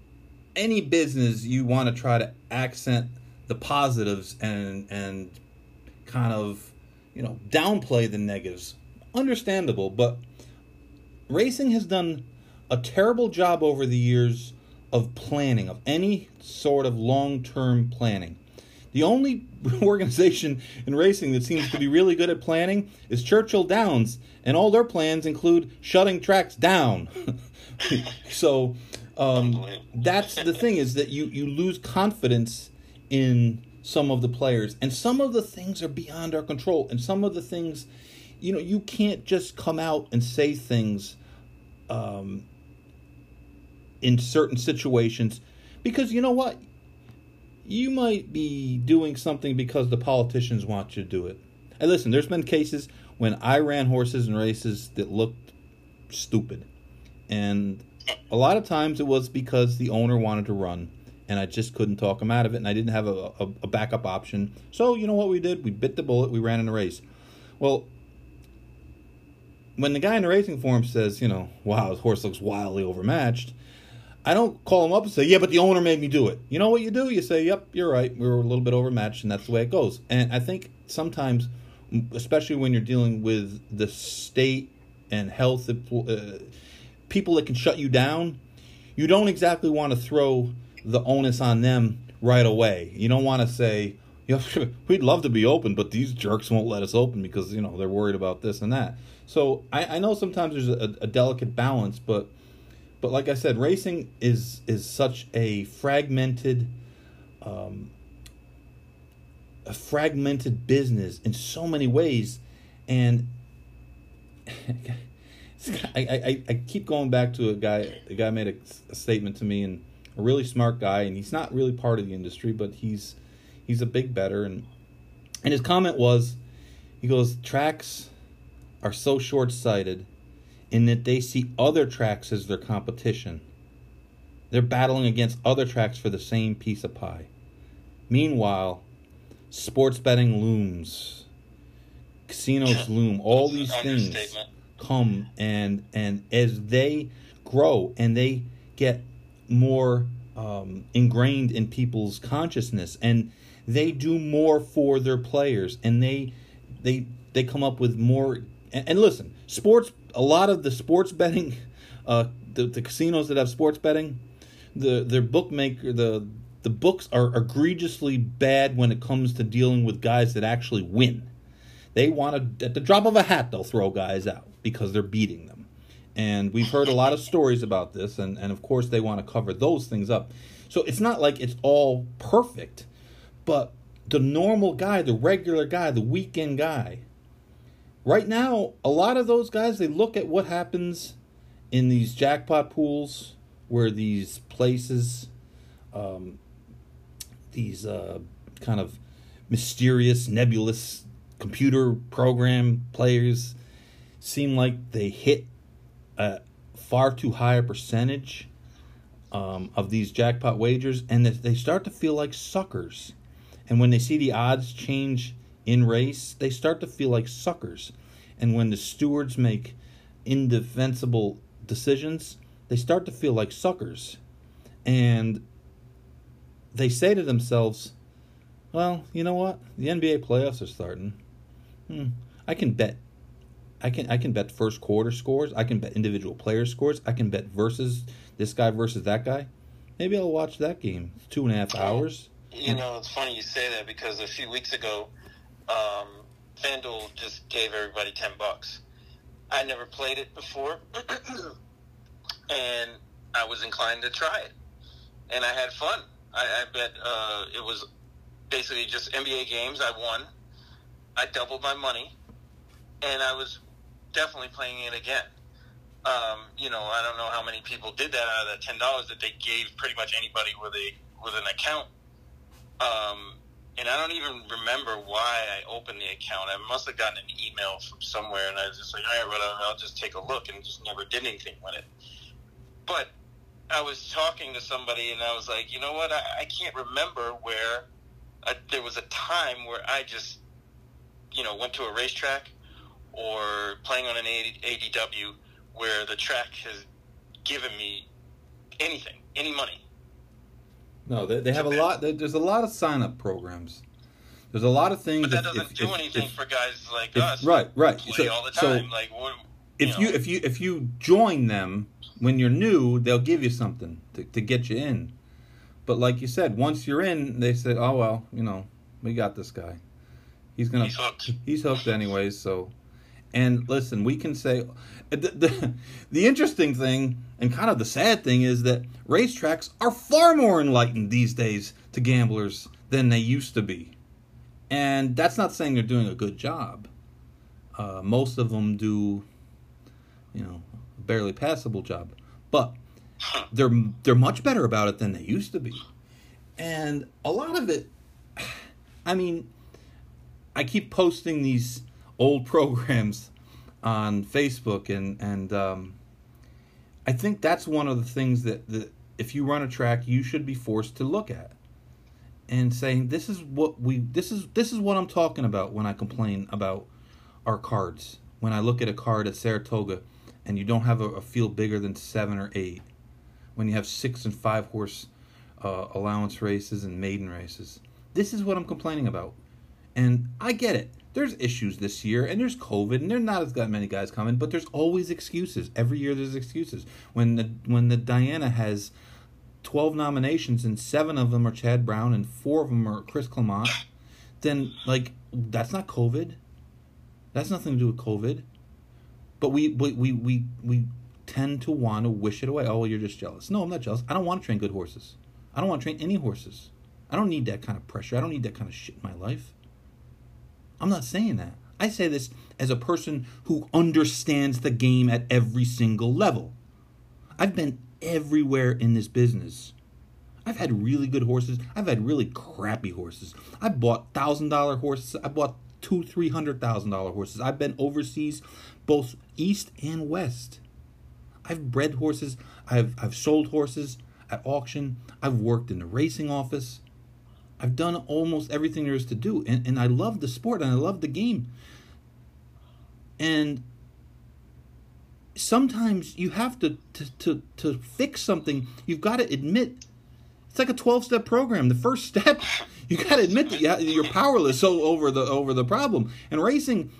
any business you want to try to accent the positives and and kind of, you know, downplay the negatives. Understandable, but racing has done a terrible job over the years of planning, of any sort of long term planning. The only (laughs) organization in racing that seems to be really good at planning is Churchill Downs, and all their plans include shutting tracks down. (laughs) so um, that's the thing is that you you lose confidence in some of the players, and some of the things are beyond our control, and some of the things, you know, you can't just come out and say things. Um, in certain situations because you know what you might be doing something because the politicians want you to do it. And listen, there's been cases when I ran horses and races that looked stupid. And a lot of times it was because the owner wanted to run and I just couldn't talk him out of it and I didn't have a, a, a backup option. So, you know what we did? We bit the bullet, we ran in the race. Well, when the guy in the racing form says, you know, wow, his horse looks wildly overmatched, I don't call him up and say, yeah, but the owner made me do it. You know what you do? You say, yep, you're right. We were a little bit overmatched, and that's the way it goes. And I think sometimes, especially when you're dealing with the state and health uh, people that can shut you down, you don't exactly want to throw the onus on them right away. You don't want to say, (laughs) we'd love to be open, but these jerks won't let us open because you know they're worried about this and that. So I, I know sometimes there's a, a delicate balance, but but like I said, racing is is such a fragmented, um, a fragmented business in so many ways, and (laughs) I, I, I keep going back to a guy. A guy made a, a statement to me, and a really smart guy, and he's not really part of the industry, but he's he's a big better, and and his comment was, he goes, tracks are so short sighted in that they see other tracks as their competition. They're battling against other tracks for the same piece of pie. Meanwhile, sports betting looms, casinos loom, all these things come and and as they grow and they get more um, ingrained in people's consciousness and they do more for their players and they they they come up with more and, and listen sports a lot of the sports betting, (laughs) uh, the, the casinos that have sports betting, the their bookmaker the the books are egregiously bad when it comes to dealing with guys that actually win. They want to at the drop of a hat they'll throw guys out because they're beating them. And we've heard a lot of stories about this and, and of course they want to cover those things up. So it's not like it's all perfect, but the normal guy, the regular guy, the weekend guy, right now, a lot of those guys they look at what happens in these jackpot pools where these places, um, these uh, kind of mysterious, nebulous computer program players seem like they hit a far too high a percentage um, of these jackpot wagers, and they start to feel like suckers. And when they see the odds change in race, they start to feel like suckers. And when the stewards make indefensible decisions, they start to feel like suckers. And they say to themselves, well, you know what? The NBA playoffs are starting. Hmm. I can bet. I can I can bet first quarter scores. I can bet individual player scores. I can bet versus this guy versus that guy. Maybe I'll watch that game. It's two and a half hours. You know, it's funny you say that because a few weeks ago, um, FanDuel just gave everybody ten bucks. I never played it before, (clears throat) and I was inclined to try it, and I had fun. I, I bet uh, it was basically just NBA games. I won. I doubled my money, and I was definitely playing it again. Um, you know, I don't know how many people did that out of that ten dollars that they gave pretty much anybody with a with an account. Um, and I don't even remember why I opened the account. I must have gotten an email from somewhere, and I was just like, all right, whatever, I'll just take a look, and just never did anything with it. But I was talking to somebody, and I was like, you know what? I, I can't remember where I, there was a time where I just, you know, went to a racetrack or playing on an ADW where the track has given me anything, any money. No, they, they have a lot. There's a lot of sign up programs. There's a lot of things. But that doesn't if, do if, anything if, for guys like us. Right, right. Play so, all the time. So like, what, you if know. you if you if you join them when you're new, they'll give you something to, to get you in. But like you said, once you're in, they said, "Oh well, you know, we got this guy. He's gonna he's hooked, he's hooked anyways." So, and listen, we can say the, the (laughs) the interesting thing and kind of the sad thing is that racetracks are far more enlightened these days to gamblers than they used to be, and that's not saying they're doing a good job. Uh, most of them do, you know, a barely passable job, but they're they're much better about it than they used to be, and a lot of it. (sighs) I mean, I keep posting these old programs on Facebook, and and um, I think that's one of the things that, that if you run a track, you should be forced to look at and saying this is what we this is this is what I'm talking about when I complain about our cards. When I look at a card at Saratoga, and you don't have a, a field bigger than seven or eight, when you have six and five horse uh, allowance races and maiden races. This is what I'm complaining about. And I get it. There's issues this year, and there's COVID, and there's not as many guys coming, but there's always excuses. Every year there's excuses. When the when the Diana has twelve nominations and seven of them are Chad Brown and four of them are Chris Clement, then like that's not COVID. That's nothing to do with COVID. But we we we we, we tend to want to wish it away. Oh, well, you're just jealous. No, I'm not jealous. I don't want to train good horses. I don't want to train any horses. I don't need that kind of pressure. I don't need that kind of shit in my life. I'm not saying that. I say this as a person who understands the game at every single level. I've been everywhere in this business. I've had really good horses. I've had really crappy horses. I bought thousand dollar horses. I bought two, three hundred thousand dollar horses. I've been overseas, both east and west. I've bred horses. I've I've sold horses at auction. I've worked in the racing office. I've done almost everything there is to do, and, and I love the sport and I love the game. And sometimes you have to to to, to fix something. You've got to admit it's like a twelve step program. The first (laughs) step, you got to admit that you're powerless over the over the problem. And racing,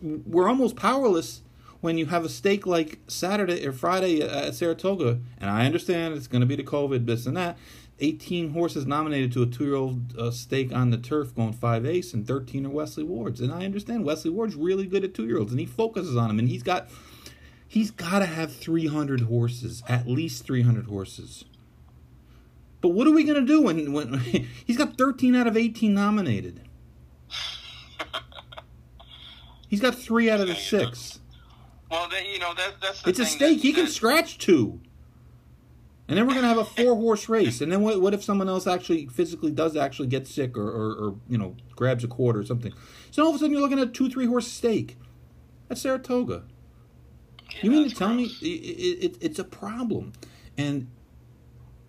we're almost powerless when you have a stake like Saturday or Friday uh, at Saratoga, and I understand it's going to be the COVID, this and that. 18 horses nominated to a two-year-old uh, stake on the turf going five ace, and 13 are Wesley Ward's. And I understand Wesley Ward's really good at two-year-olds, and he focuses on them, and he's got he's got to have 300 horses, at least 300 horses. But what are we going to do when when (laughs) he's got 13 out of 18 nominated? (laughs) He's got three out of the six. Well, then, you know that that's it's a stake. He can scratch two, and then we're gonna have a four horse race. And then what? What if someone else actually physically does actually get sick or, or, or you know grabs a quarter or something? So all of a sudden you're looking at a two three horse stake. That's Saratoga. You mean to tell me it, it, it's a problem? And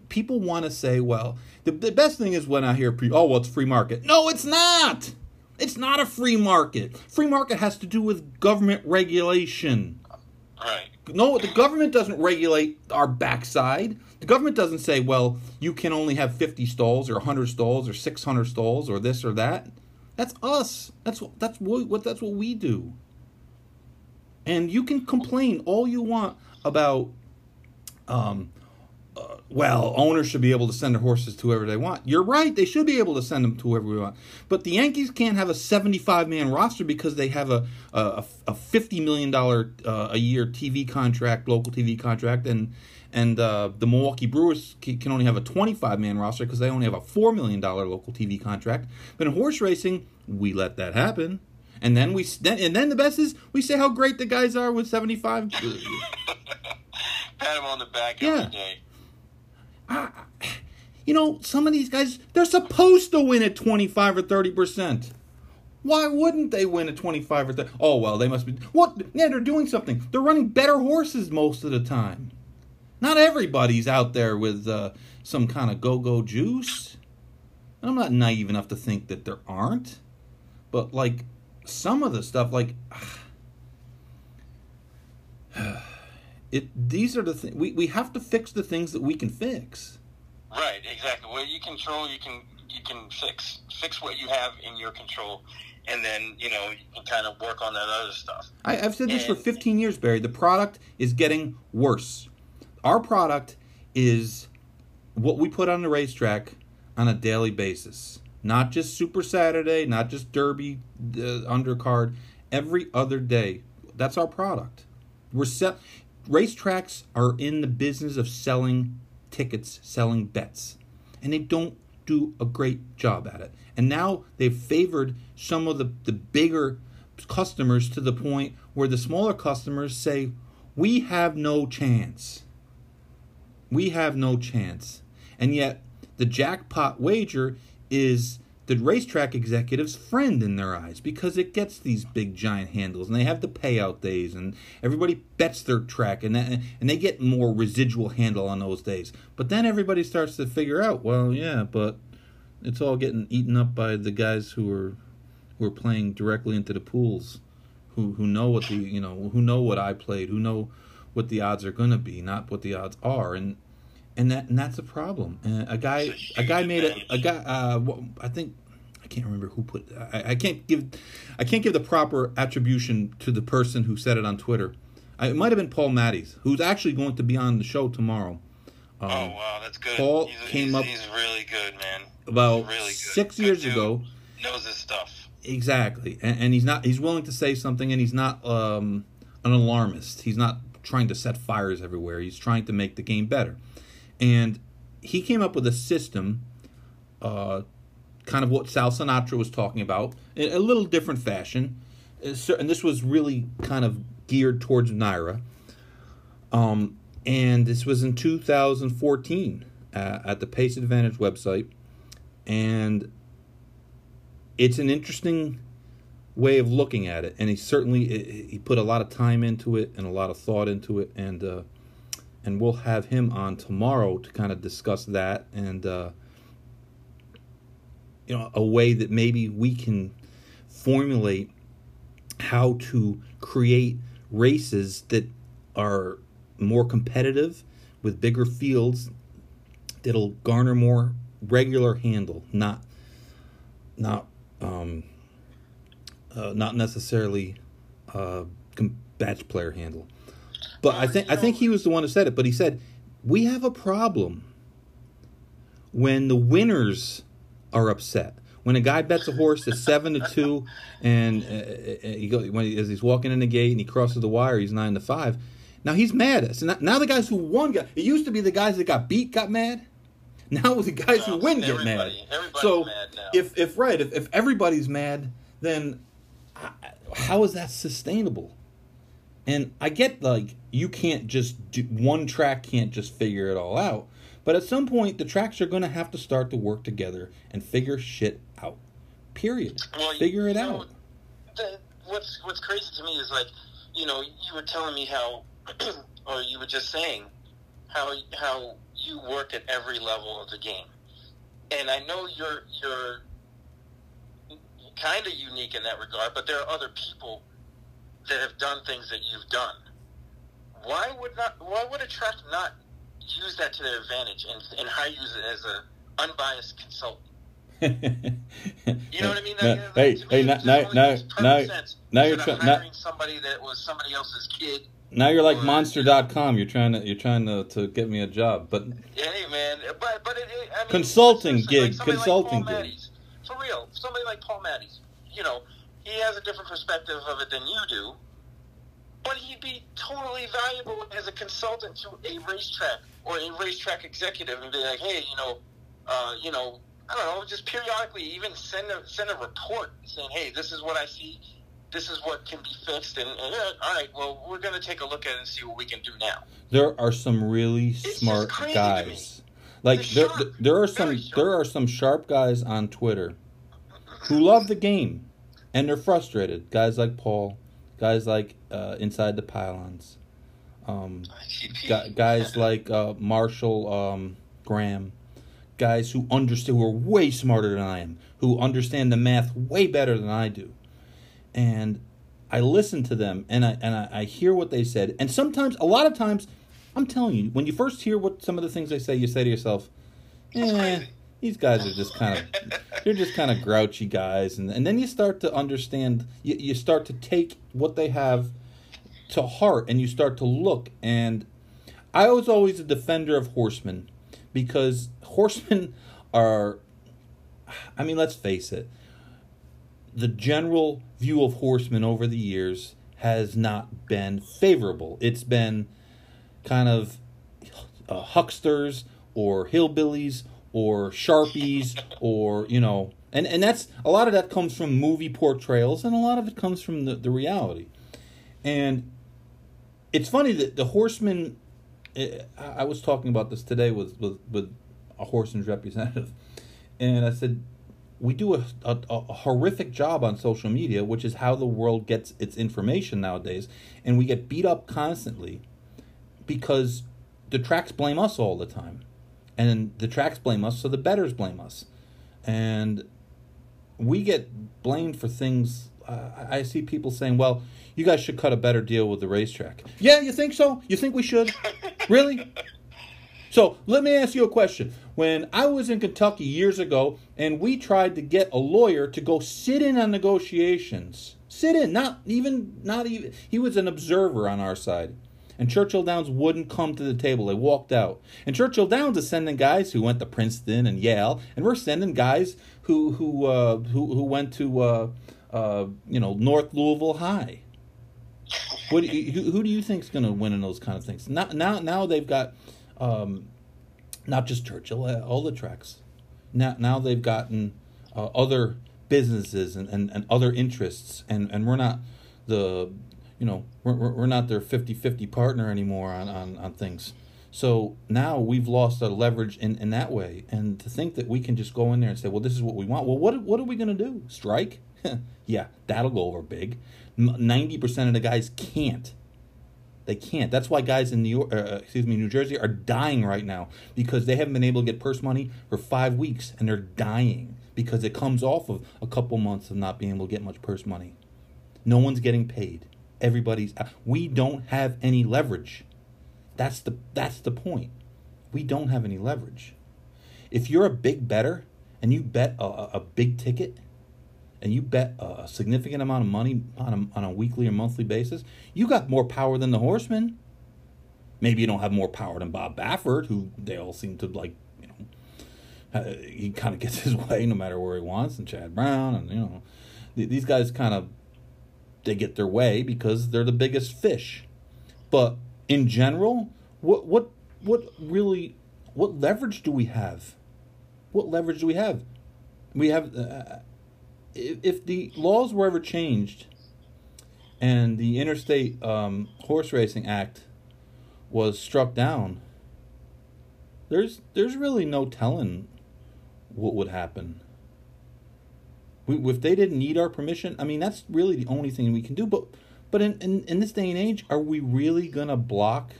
people want to say, well, the, the best thing is when I hear, pre- oh, well, it's free market. No, it's not. It's not a free market. Free market has to do with government regulation. Right. No, the government doesn't regulate our backside. The government doesn't say, well, you can only have 50 stalls or 100 stalls or 600 stalls or this or that. That's us. That's that's what, what that's what we do. And you can complain all you want about um well, owners should be able to send their horses to whoever they want. You're right; they should be able to send them to whoever we want. But the Yankees can't have a 75 man roster because they have a a, a 50 million dollar uh, a year TV contract, local TV contract, and and uh, the Milwaukee Brewers can only have a 25 man roster because they only have a four million dollar local TV contract. But in horse racing, we let that happen. And then we then and then the best is we say how great the guys are with 75 (laughs) Pat him on the back Yeah. every day. You know, some of these guys, they're supposed to win at 25 or 30%. Why wouldn't they win at 25 or 30? Oh, well, they must be. What? Yeah, they're doing something. They're running better horses most of the time. Not everybody's out there with uh, some kind of go go juice. And I'm not naive enough to think that there aren't. But, like, some of the stuff, like. (sighs) (sighs) (sighs) It, these are the things we, we have to fix the things that we can fix. Right, exactly. What you control, you can you can fix fix what you have in your control, and then you know you can kind of work on that other stuff. I, I've said this for 15 years, Barry. The product is getting worse. Our product is what we put on the racetrack on a daily basis. Not just Super Saturday, not just Derby uh, undercard. Every other day, that's our product. We're set. Racetracks are in the business of selling tickets, selling bets, and they don't do a great job at it. And now they've favored some of the, the bigger customers to the point where the smaller customers say, We have no chance. We have no chance. And yet, the jackpot wager is the racetrack executive's friend in their eyes because it gets these big giant handles and they have the payout days and everybody bets their track and that, and they get more residual handle on those days. But then everybody starts to figure out, well, yeah, but it's all getting eaten up by the guys who are who are playing directly into the pools, who who know what the you know who know what I played, who know what the odds are going to be, not what the odds are, and and that and that's a problem. And a guy a guy made a, a guy uh, I think I can't remember who put I, I can't give I can't give the proper attribution to the person who said it on Twitter. I, it might have been Paul Matties, who's actually going to be on the show tomorrow. Um, oh wow, that's good. Paul he's, came he's, up- He's really good, man. about really six Good years dude. ago. Knows his stuff. Exactly, and, and he's not. He's willing to say something, and he's not um, an alarmist. He's not trying to set fires everywhere. He's trying to make the game better, and he came up with a system, uh, kind of what Sal Sinatra was talking about, in a little different fashion. Uh, And this was really kind of geared towards NYRA. Um, and this was in 2014 uh, at the Pace Advantage website, and it's an interesting way of looking at it, and he certainly he put a lot of time into it and a lot of thought into it, and uh, and we'll have him on tomorrow to kind of discuss that and uh, you know a way that maybe we can formulate how to create races that are more competitive with bigger fields that'll garner more regular handle, not not um, uh, not necessarily uh, batch player handle. But I think I think he was the one who said it. But he said we have a problem when the winners are upset. When a guy bets a horse at seven to two, and uh, uh, he go when he, as he's walking in the gate and he crosses the wire, he's nine to five. Now he's mad. So now, now the guys who won got. It used to be the guys that got beat got mad. Now the guys who win get mad. So mad if if right if, if everybody's mad, then how is that sustainable? And I get like you can't just do one track can't just figure it all out. But at some point the tracks are going to have to start to work together and figure shit out. Period. Well, figure it know, out. the, what's what's crazy to me is like you know, you were telling me how, (clears throat) or you were just saying how how you work at every level of the game, and I know you're you're kind of unique in that regard, but there are other people that have done things that you've done. Why would not? Why would a track not use that to their advantage and, and hire you as an unbiased consultant? (laughs) you know what I mean? Now, hey, hey, now, now, now, now, now you're trying hiring somebody that was somebody else's kid. Now you're like or, Monster.com. You're trying to you're trying to, to get me a job, but hey, man, but but it, I mean, consulting gig, like consulting like gig. For real, somebody like Paul Matties, you know, he has a different perspective of it than you do, but he'd be totally valuable as a consultant to a racetrack or a racetrack executive and be like, hey, you know, uh, you know, I don't know, just periodically even send a send a report saying, hey, this is what I see, this is what can be fixed, and, and all right, well, we're going to take a look at it and see what we can do now. There are some really it's smart guys. Like there, there are some there are some sharp guys on Twitter who love the game and they're frustrated. Guys like Paul, guys like uh, Inside the Pylons, um, (laughs) guys like uh, Marshall um, Gramm guys who understand, who are way smarter than I am, who understand the math way better than I do. And I listen to them and I and I, I hear what they said. And sometimes, a lot of times, I'm telling you, when you first hear what some of the things they say, you say to yourself, "Eh, these guys are just kind of they're just kind of grouchy guys." And and then you start to understand. You, you start to take what they have to heart, and you start to look. And I was always a defender of horsemen because horsemen are, I mean, let's face it, the general view of horsemen over the years has not been favorable. It's been kind of uh, hucksters or hillbillies or sharpies or, you know, and, and that's a lot of that comes from movie portrayals and a lot of it comes from the, the reality. And it's funny that the horsemen eh, I was talking about this today with, with, with a horseman's representative, and I said, we do a, a, a, horrific job on social media, which is how the world gets its information nowadays, and we get beat up constantly because the tracks blame us all the time, and the tracks blame us, so the betters blame us, and we get blamed for things. Uh, I see people saying, "Well, you guys should cut a better deal with the racetrack." Yeah, you think so? You think we should? (laughs) really? So let me ask you a question. When I was in Kentucky years ago and we tried to get a lawyer to go sit in on negotiations, sit in, not even, not even, he was an observer on our side. And Churchill Downs wouldn't come to the table. They walked out. And Churchill Downs is sending guys who went to Princeton and Yale, and we're sending guys who who uh, who, who went to uh, uh, you know North Louisville High. What do you, who, do you think's going to win in those kind of things? Now now now they've got um, not just Churchill, uh, all the tracks. Now, now they've gotten uh, other businesses and, and, and other interests, and, and we're not the, you know, we're, we're not their 50-50 partner anymore on, on, on things. So now we've lost our leverage in, in that way. And to think that we can just go in there and say, well, this is what we want. Well, what, what are we going to do? Strike? (laughs) yeah, that'll go over big. 90% of the guys can't. They can't. That's why guys in New York, uh, uh, excuse me, New Jersey are dying right now because they haven't been able to get purse money for five weeks, and they're dying because it comes off of a couple months of not being able to get much purse money. No one's getting paid. Everybody's. We don't have any leverage. That's the that's the point. We don't have any leverage. If you're a big better and you bet a, a big ticket and you bet a significant amount of money on a, on a weekly or monthly basis, you got more power than the horsemen. Maybe you don't have more power than Bob Baffert, who they all seem to like, you know, uh, he kind of gets his (laughs) way no matter where he wants, and Chad Brown, and, you know, these guys kind of, they get their way because they're the biggest fish. But in general, what, what, what really, what leverage do we have? What leverage do we have? We have, uh, if the laws were ever changed and the Interstate um, Horse Racing Act was struck down, there's there's really no telling what would happen. We, if they didn't need our permission, I mean that's really the only thing we can do. But But in, in, in this day and age, are we really going to block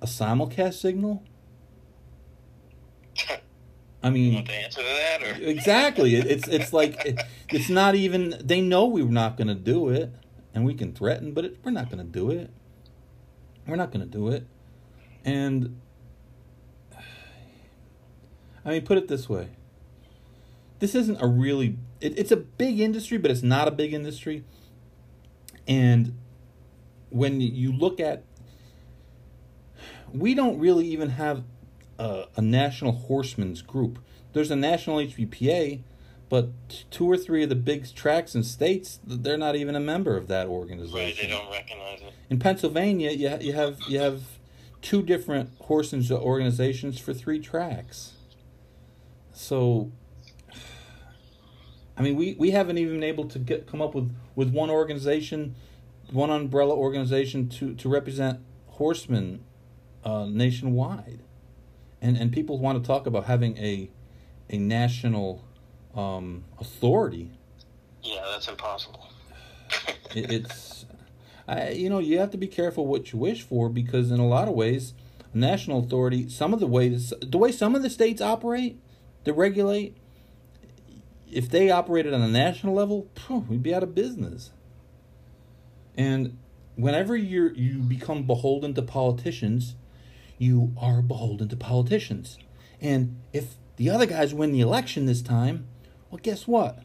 a simulcast signal? I You mean, want the answer to that, or exactly. It, it's it's like it, it's not even. They know we're not going to do it, and we can threaten, but it, we're not going to do it. We're not going to do it, and I mean, put it this way. This isn't a really. It, it's a big industry, but it's not a big industry. And when you look at, we don't really even have a, a national horsemen's group. There's a national HBPA, but two or three of the big tracks and states, they're not even a member of that organization. right? They don't recognize it. In Pennsylvania, you you have you have two different horsemen's uh, organizations for three tracks. So, I mean, we, we haven't even been able to get come up with, with one organization, one umbrella organization to, to represent horsemen uh, nationwide, and and people want to talk about having a a national um, authority Yeah, that's impossible. (sighs) it, it's I, you know you have to be careful what you wish for because in a lot of ways national authority some of the ways the way some of the states operate to regulate if they operated on a national level we'd be out of business and whenever you you become beholden to politicians you are beholden to politicians and if the other guys win the election this time well guess what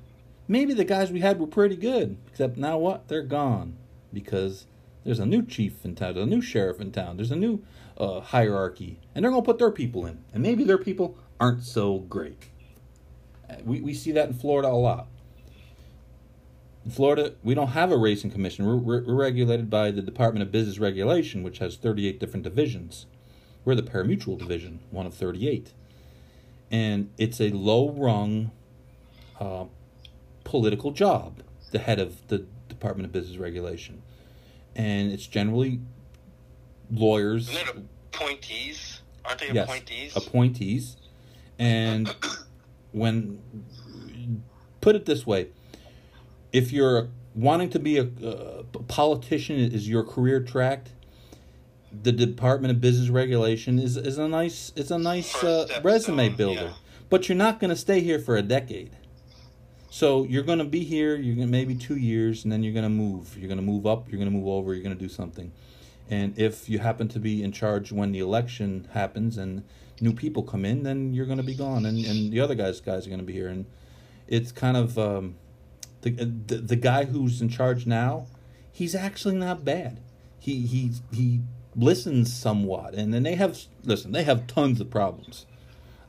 maybe the guys we had were pretty good, except now what? They're gone because there's a new chief in town, there's a new sheriff in town, there's a new uh, hierarchy, and they're to put their people in, and maybe their people aren't so great. We we see that in Florida a lot. In Florida, we don't have a racing commission. We're, we're, we're regulated by the Department of Business Regulation, which has 38 different divisions. We're the pari-mutuel division, one of 38. And it's a low rung uh, political job, the head of the Department of Business Regulation. And it's generally lawyers, Isn't it appointees? Aren't they yes, appointees? appointees. And (coughs) when, put it this way, if you're wanting to be a, a politician is your career track, the Department of Business Regulation is, is a nice it's a nice uh, resume builder. yeah. But you're not going to stay here for a decade. So you're going to be here. You're going maybe two years, and then you're going to move. You're going to move up. You're going to move over. You're going to do something. And if you happen to be in charge when the election happens and new people come in, then you're going to be gone, and, and the other guys guys are going to be here. And it's kind of um, the, the the guy who's in charge now. He's actually not bad. He he he listens somewhat, and then they have listen. They have tons of problems.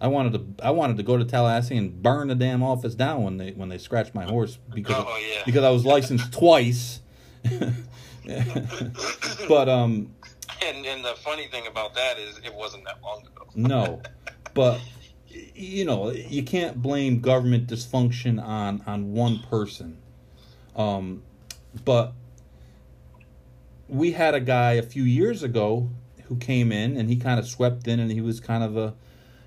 I wanted to I wanted to go to Tallahassee and burn the damn office down when they when they scratched my horse because Oh, yeah. because I was licensed twice. (laughs) (laughs) but um And, and the funny thing about that is, it wasn't that long ago. No, but you know you can't blame government dysfunction on on one person. Um, but we had a guy a few years ago who came in and he kind of swept in and he was kind of a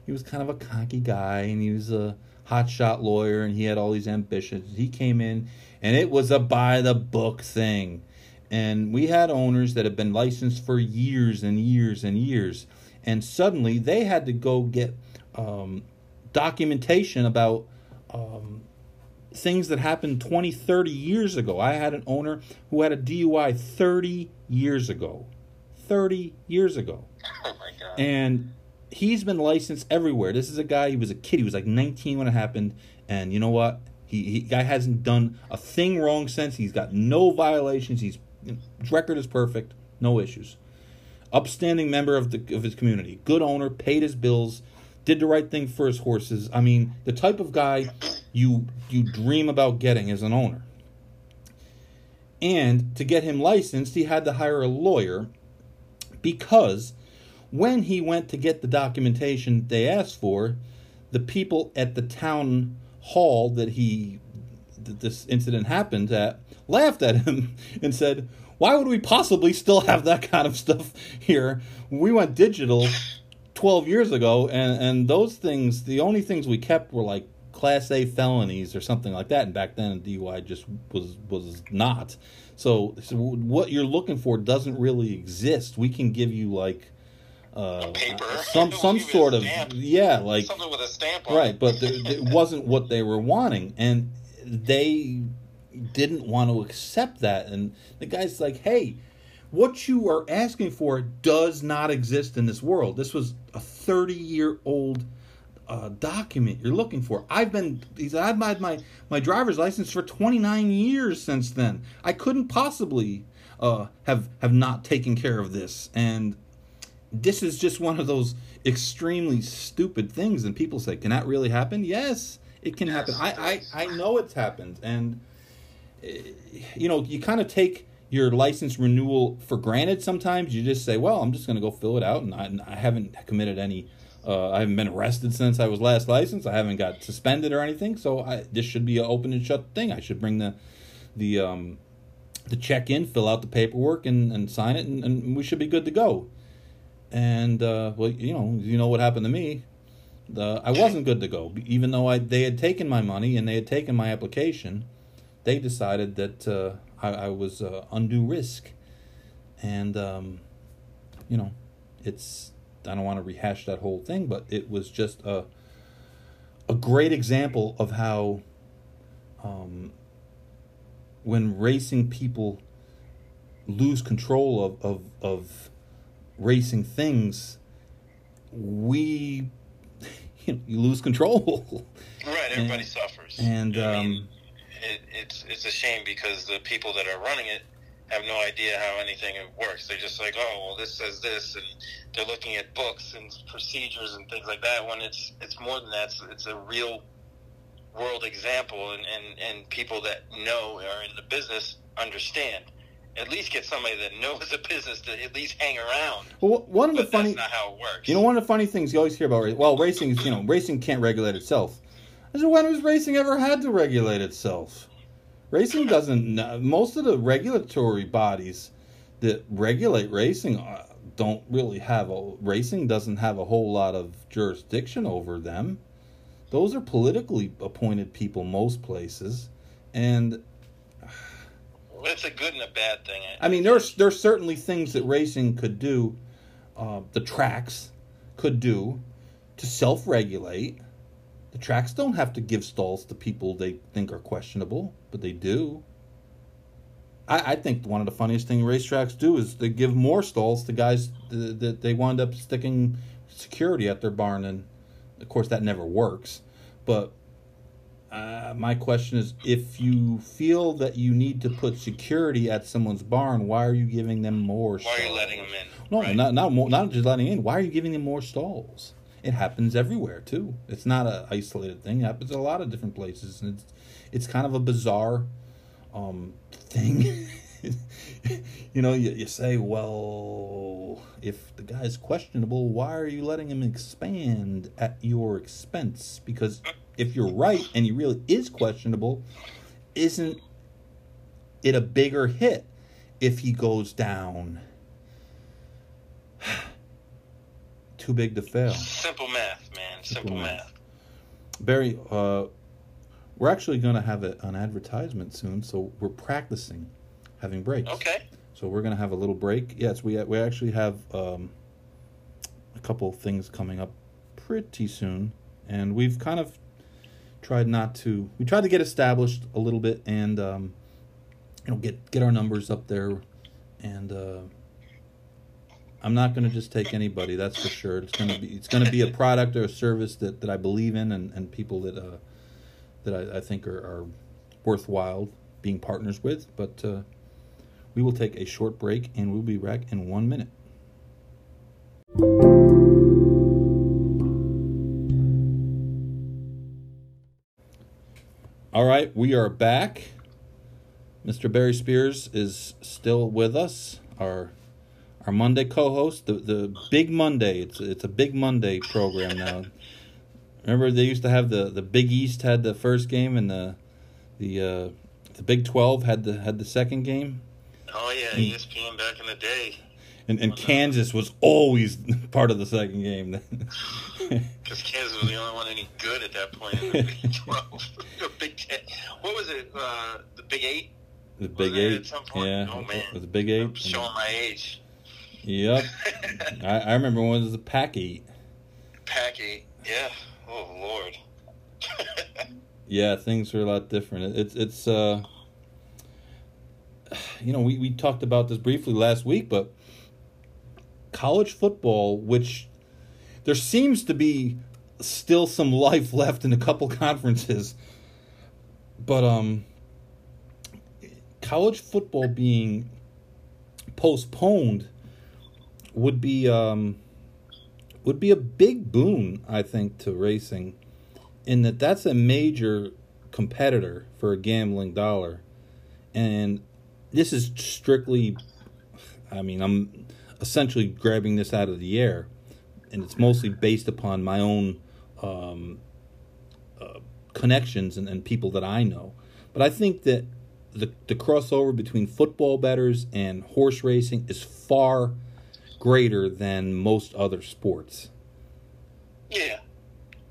he was kind of a cocky guy and he was a hotshot lawyer and he had all these ambitions. He came in and it was a by the book thing. And we had owners that had been licensed for years and years and years. And suddenly they had to go get um, documentation about um, things that happened 20, 30 years ago. I had an owner who had a DUI 30 years ago. 30 years ago. Oh my god. And he's been licensed everywhere. This is a guy, he was a kid, he was like 19 when it happened. And you know what? He, he guy hasn't done a thing wrong since. He's got no violations. He's his record is perfect, no issues. Upstanding member of the of his community, good owner, paid his bills, did the right thing for his horses. I mean, the type of guy you you dream about getting as an owner. And to get him licensed, he had to hire a lawyer because when he went to get the documentation they asked for, the people at the town hall that he that this incident happened at laughed at him (laughs) and said, "Why would we possibly still have that kind of stuff here? We went digital 12 years ago and and those things, the only things we kept were like class A felonies or something like that, and back then DUI just was was not. So, so what you're looking for doesn't really exist. We can give you like uh, paper. some some give you a sort of yeah, like Something with a stamp on right, but it wasn't what they were wanting, and they didn't want to accept that. And the guy's like, "Hey, what you are asking for does not exist in this world. This was a thirty-year-old." Uh, document you're looking for. I've been he's I've had my my driver's license for 29 years since then. I couldn't possibly uh, have have not taken care of this, and this is just one of those extremely stupid things. And people say, "Can that really happen?" Yes, it can happen. I I, I know it's happened, and you know you kind of take your license renewal for granted. Sometimes you just say, "Well, I'm just going to go fill it out," and I, I haven't committed any. Uh, I haven't been arrested since I was last licensed. I haven't got suspended or anything. So I, this should be an open and shut thing. I should bring the the um, the check in, fill out the paperwork, and, and sign it, and, and we should be good to go. And uh, well, you know, you know what happened to me. The, I wasn't good to go, even though I they had taken my money and they had taken my application. They decided that uh, I, I was uh, undue risk, and um, you know, it's I don't want to rehash that whole thing, but it was just a a great example of how um, when racing people lose control of, of, of racing things, we you, (laughs) know, you lose control. Right, everybody suffers. and, I mean, um, it, it's it's a shame because the people that are running it have no idea how anything works. They're just like, oh, well, this says this, and they're looking at books and procedures and things like that. When it's it's more than that. It's, it's a real world example, and, and and people that know are in the business understand. At least get somebody that knows the business to at least hang around. well, one of the But funny that's not how it works. You know, one of the funny things you always hear about, well, racing is, you know, racing can't regulate itself. I said, when has racing ever had to regulate itself? Racing doesn't, most of the regulatory bodies that regulate racing uh, don't really have a, racing doesn't have a whole lot of jurisdiction over them. Those are politically appointed people most places. And It's a good and a bad thing. I mean, there's there's certainly things that racing could do, uh, the tracks could do to self-regulate. The tracks don't have to give stalls to people they think are questionable, but they do. I, I think one of the funniest things racetracks do is they give more stalls to guys that, they wind up sticking security at their barn, and of course that never works. But uh, my question is if you feel that you need to put security at someone's barn, why are you giving them more Why are you letting them in? No, Right. not, not, more, not just letting in. Why are you giving them more stalls? It happens everywhere, too. It's not a isolated thing. It happens in a lot of different places. And it's, it's kind of a bizarre um, thing. (laughs) you know, you, you say, well, if the guy's questionable, why are you letting him expand at your expense? Because if you're right and he really is questionable, isn't it a bigger hit if he goes down? Too big to fail. Simple math, man. Simple, Simple math. math. Barry, uh, we're actually going to have a, an advertisement soon, so we're practicing having breaks. Okay. So we're going to have a little break. Yes, we we actually have um, a couple of things coming up pretty soon, and we've kind of tried not to. We tried to get established a little bit, and um, you know, get get our numbers up there, and uh, I'm not going to just take anybody. That's for sure. It's going to be it's going to be a product or a service that, that I believe in, and, and people that uh, that I, I think are, are worthwhile being partners with. But uh, we will take a short break, and we'll be back in one minute. All right, we are back. Mr. Barry Spears is still with us. Our our Monday co-host, the the Big Monday. It's it's a Big Monday program now. Remember they used to have the, the Big East had the first game and the the uh, the Big Twelve had the had the second game. Oh yeah, ESPN back in the day. And, and Kansas was always (laughs) part of the second game. Because (laughs) Kansas was the only one any good at that point in the Big (laughs) 12. the Big Ten. What was it? Uh, the Big Eight? The Big Eight. Yeah. Oh, man. The Big Eight. I'm showing my age. Yep. (laughs) I, I remember when it was the Pac Eight. Pac Eight. Yeah. Oh, Lord. (laughs) yeah, things are a lot different. It's, it's, uh, (sighs) you know, we, we talked about this briefly last week, but college football, which there seems to be still some life (laughs) left in a couple conferences, but um, college football being postponed would be um, would be a big boon, I think, to racing, in that that's a major competitor for a gambling dollar, and this is strictly. I mean, I'm essentially grabbing this out of the air, and it's mostly based upon my own um, uh, connections and, and people that I know. But I think that the the crossover between football bettors and horse racing is far greater than most other sports. Yeah,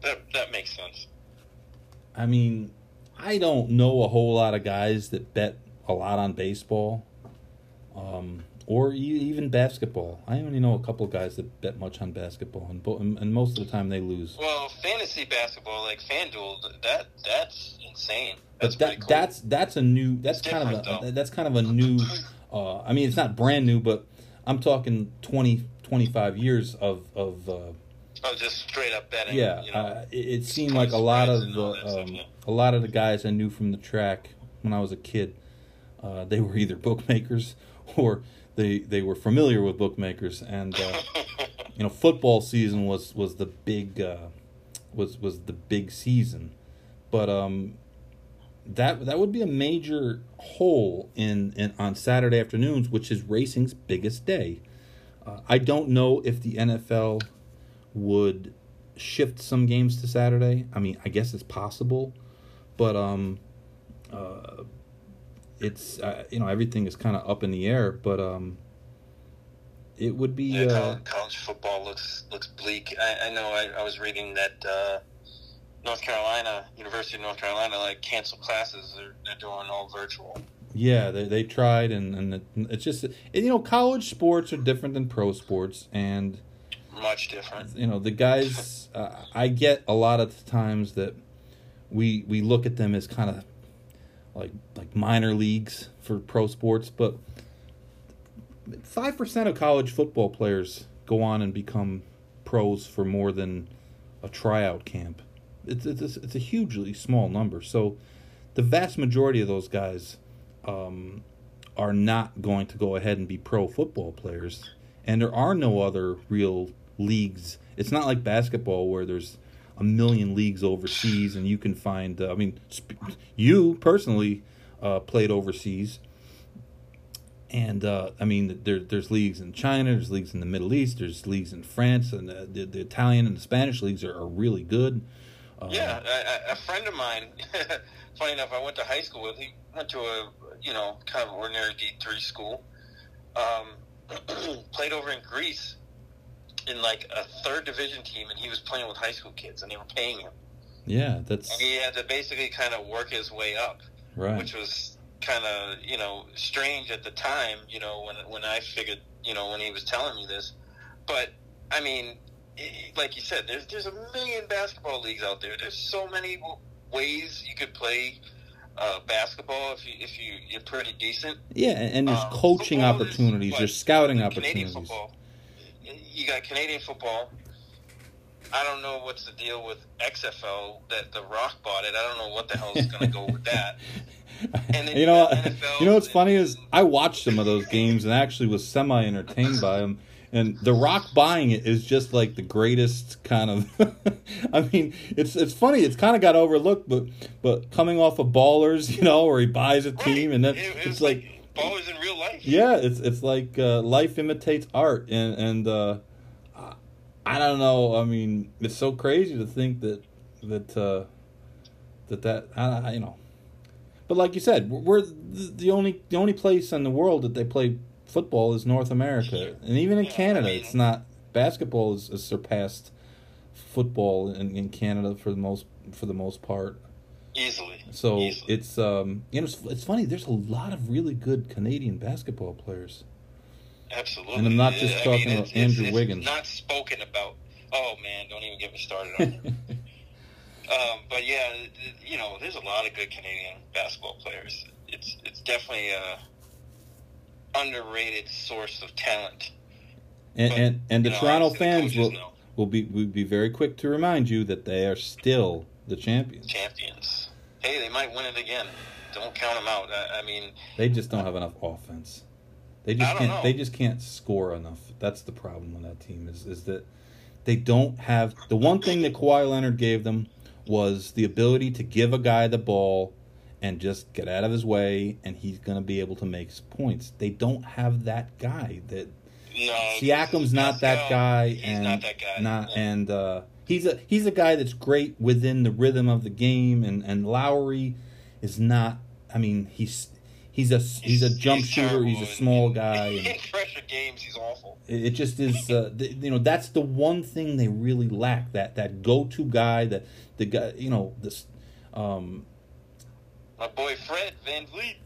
that that makes sense. I mean, I don't know a whole lot of guys that bet a lot on baseball. Um, or even basketball. I only know a couple of guys that bet much on basketball, and bo- and most of the time they lose. Well, fantasy basketball like FanDuel, that that's insane. That's but that, cool. that's that's a new that's It's kind of a though. that's kind of a new. Uh, I mean, it's not brand new, but I'm talking 20, 25 years of of. Uh, oh, just straight up betting. yeah, you know, uh, it, it seemed like a lot of spreads and all the um, a lot of the guys I knew from the track when I was a kid, uh, they were either bookmakers or they they were familiar with bookmakers, and uh, (laughs) you know football season was was the big uh, was was the big season, but um that that would be a major hole in, in on Saturday afternoons, which is racing's biggest day. Uh, I don't know if the NFL would shift some games to Saturday. I mean, I guess it's possible, but um, uh, it's uh, you know everything is kind of up in the air. But um, it would be Yeah, uh, college, college football looks looks bleak. I, I know. I, I was reading that uh, North Carolina, University of North Carolina, like cancel classes. They're, they're doing all virtual. Yeah, they they tried, and and it, it's just you know college sports are different than pro sports, and Much different. you know the guys. (laughs) Uh, I get a lot of times that we we look at them as kind of like like minor leagues for pro sports, but five percent of college football players go on and become pros for more than a tryout camp. It's it's it's a hugely small number. So the vast majority of those guys um, are not going to go ahead and be pro football players, and there are no other real leagues. It's not like basketball where there's a million leagues overseas, and you can find. Uh, I mean, sp- you personally uh, played overseas, and uh, I mean, there, there's leagues in China, there's leagues in the Middle East, there's leagues in France, and the, the, the Italian and the Spanish leagues are, are really good. Uh, Yeah, a friend of mine. (laughs) funny enough, I went to high school with. He went to a you know kind of ordinary D three school. Um, (clears throat) played over in Greece in like a third division team, and he was playing with high school kids, and they were paying him, yeah, that's and he had to basically kind of work his way up, right. which was kind of you know strange at the time. You know when when I figured you know when he was telling me this, but I mean like you said, there's there's a million basketball leagues out there. There's so many ways you could play uh, basketball if you if you you're pretty decent. Yeah, and, there's Um, coaching opportunities, there's scouting the opportunities. Canadian football. You got Canadian football. I don't know what's the deal with XFL that The Rock bought it. I don't know what the hell is going to go with that. (laughs) And you know, NFL (laughs) you know what's funny is I watched some of those games and actually was semi entertained by them. And The Rock buying it is just like the greatest kind of. (laughs) I mean, it's it's funny. It's kind of got overlooked, but but coming off of Ballers, you know, where he buys a team and then It- it it's was like, ballers in real life. yeah, it's it's like uh, life imitates art, and and uh, I- don't know. I mean, it's so crazy to think that that uh, that that I, I- you know. But like you said, we're the the only the only place in the world that they play football is North America, and even in Canada, it's not. Basketball has, has surpassed football in, in Canada for the most for the most part. Easily. So Easily. it's um you know it's, it's funny. There's a lot of really good Canadian basketball players. Absolutely. And I'm not just I talking mean, about it's, Andrew it's, Wiggins. Not spoken about. Oh man, don't even get me started on it. (laughs) um, but yeah, you know, there's a lot of good Canadian basketball players. It's it's definitely a underrated source of talent. And But, and, and the know, Toronto obviously the fans will know. will be will be very quick to remind you that they are still the champions. champions. Hey, they might win it again. Don't count them out. I, I mean, They just don't have enough offense. They just can't. know. They just can't score enough. That's the problem with that team. Is is that they don't have the one thing that Kawhi Leonard gave them was the ability to give a guy the ball and just get out of his way, and he's going to be able to make his points. They don't have that guy. That no. Siakam's not that Pascal, guy, He's and not that guy. Not Yeah. and uh, he's a he's a guy that's great within the rhythm of the game, and and Lowry is not. I mean, he's he's a he's, a jump shooter. He's a small in- guy. In (laughs) pressure games, he's awful. it it just is. Uh, the, you know, that's the one thing they really lack. That that go to guy. That the guy. You know this. Um, My boy Fred VanVleet.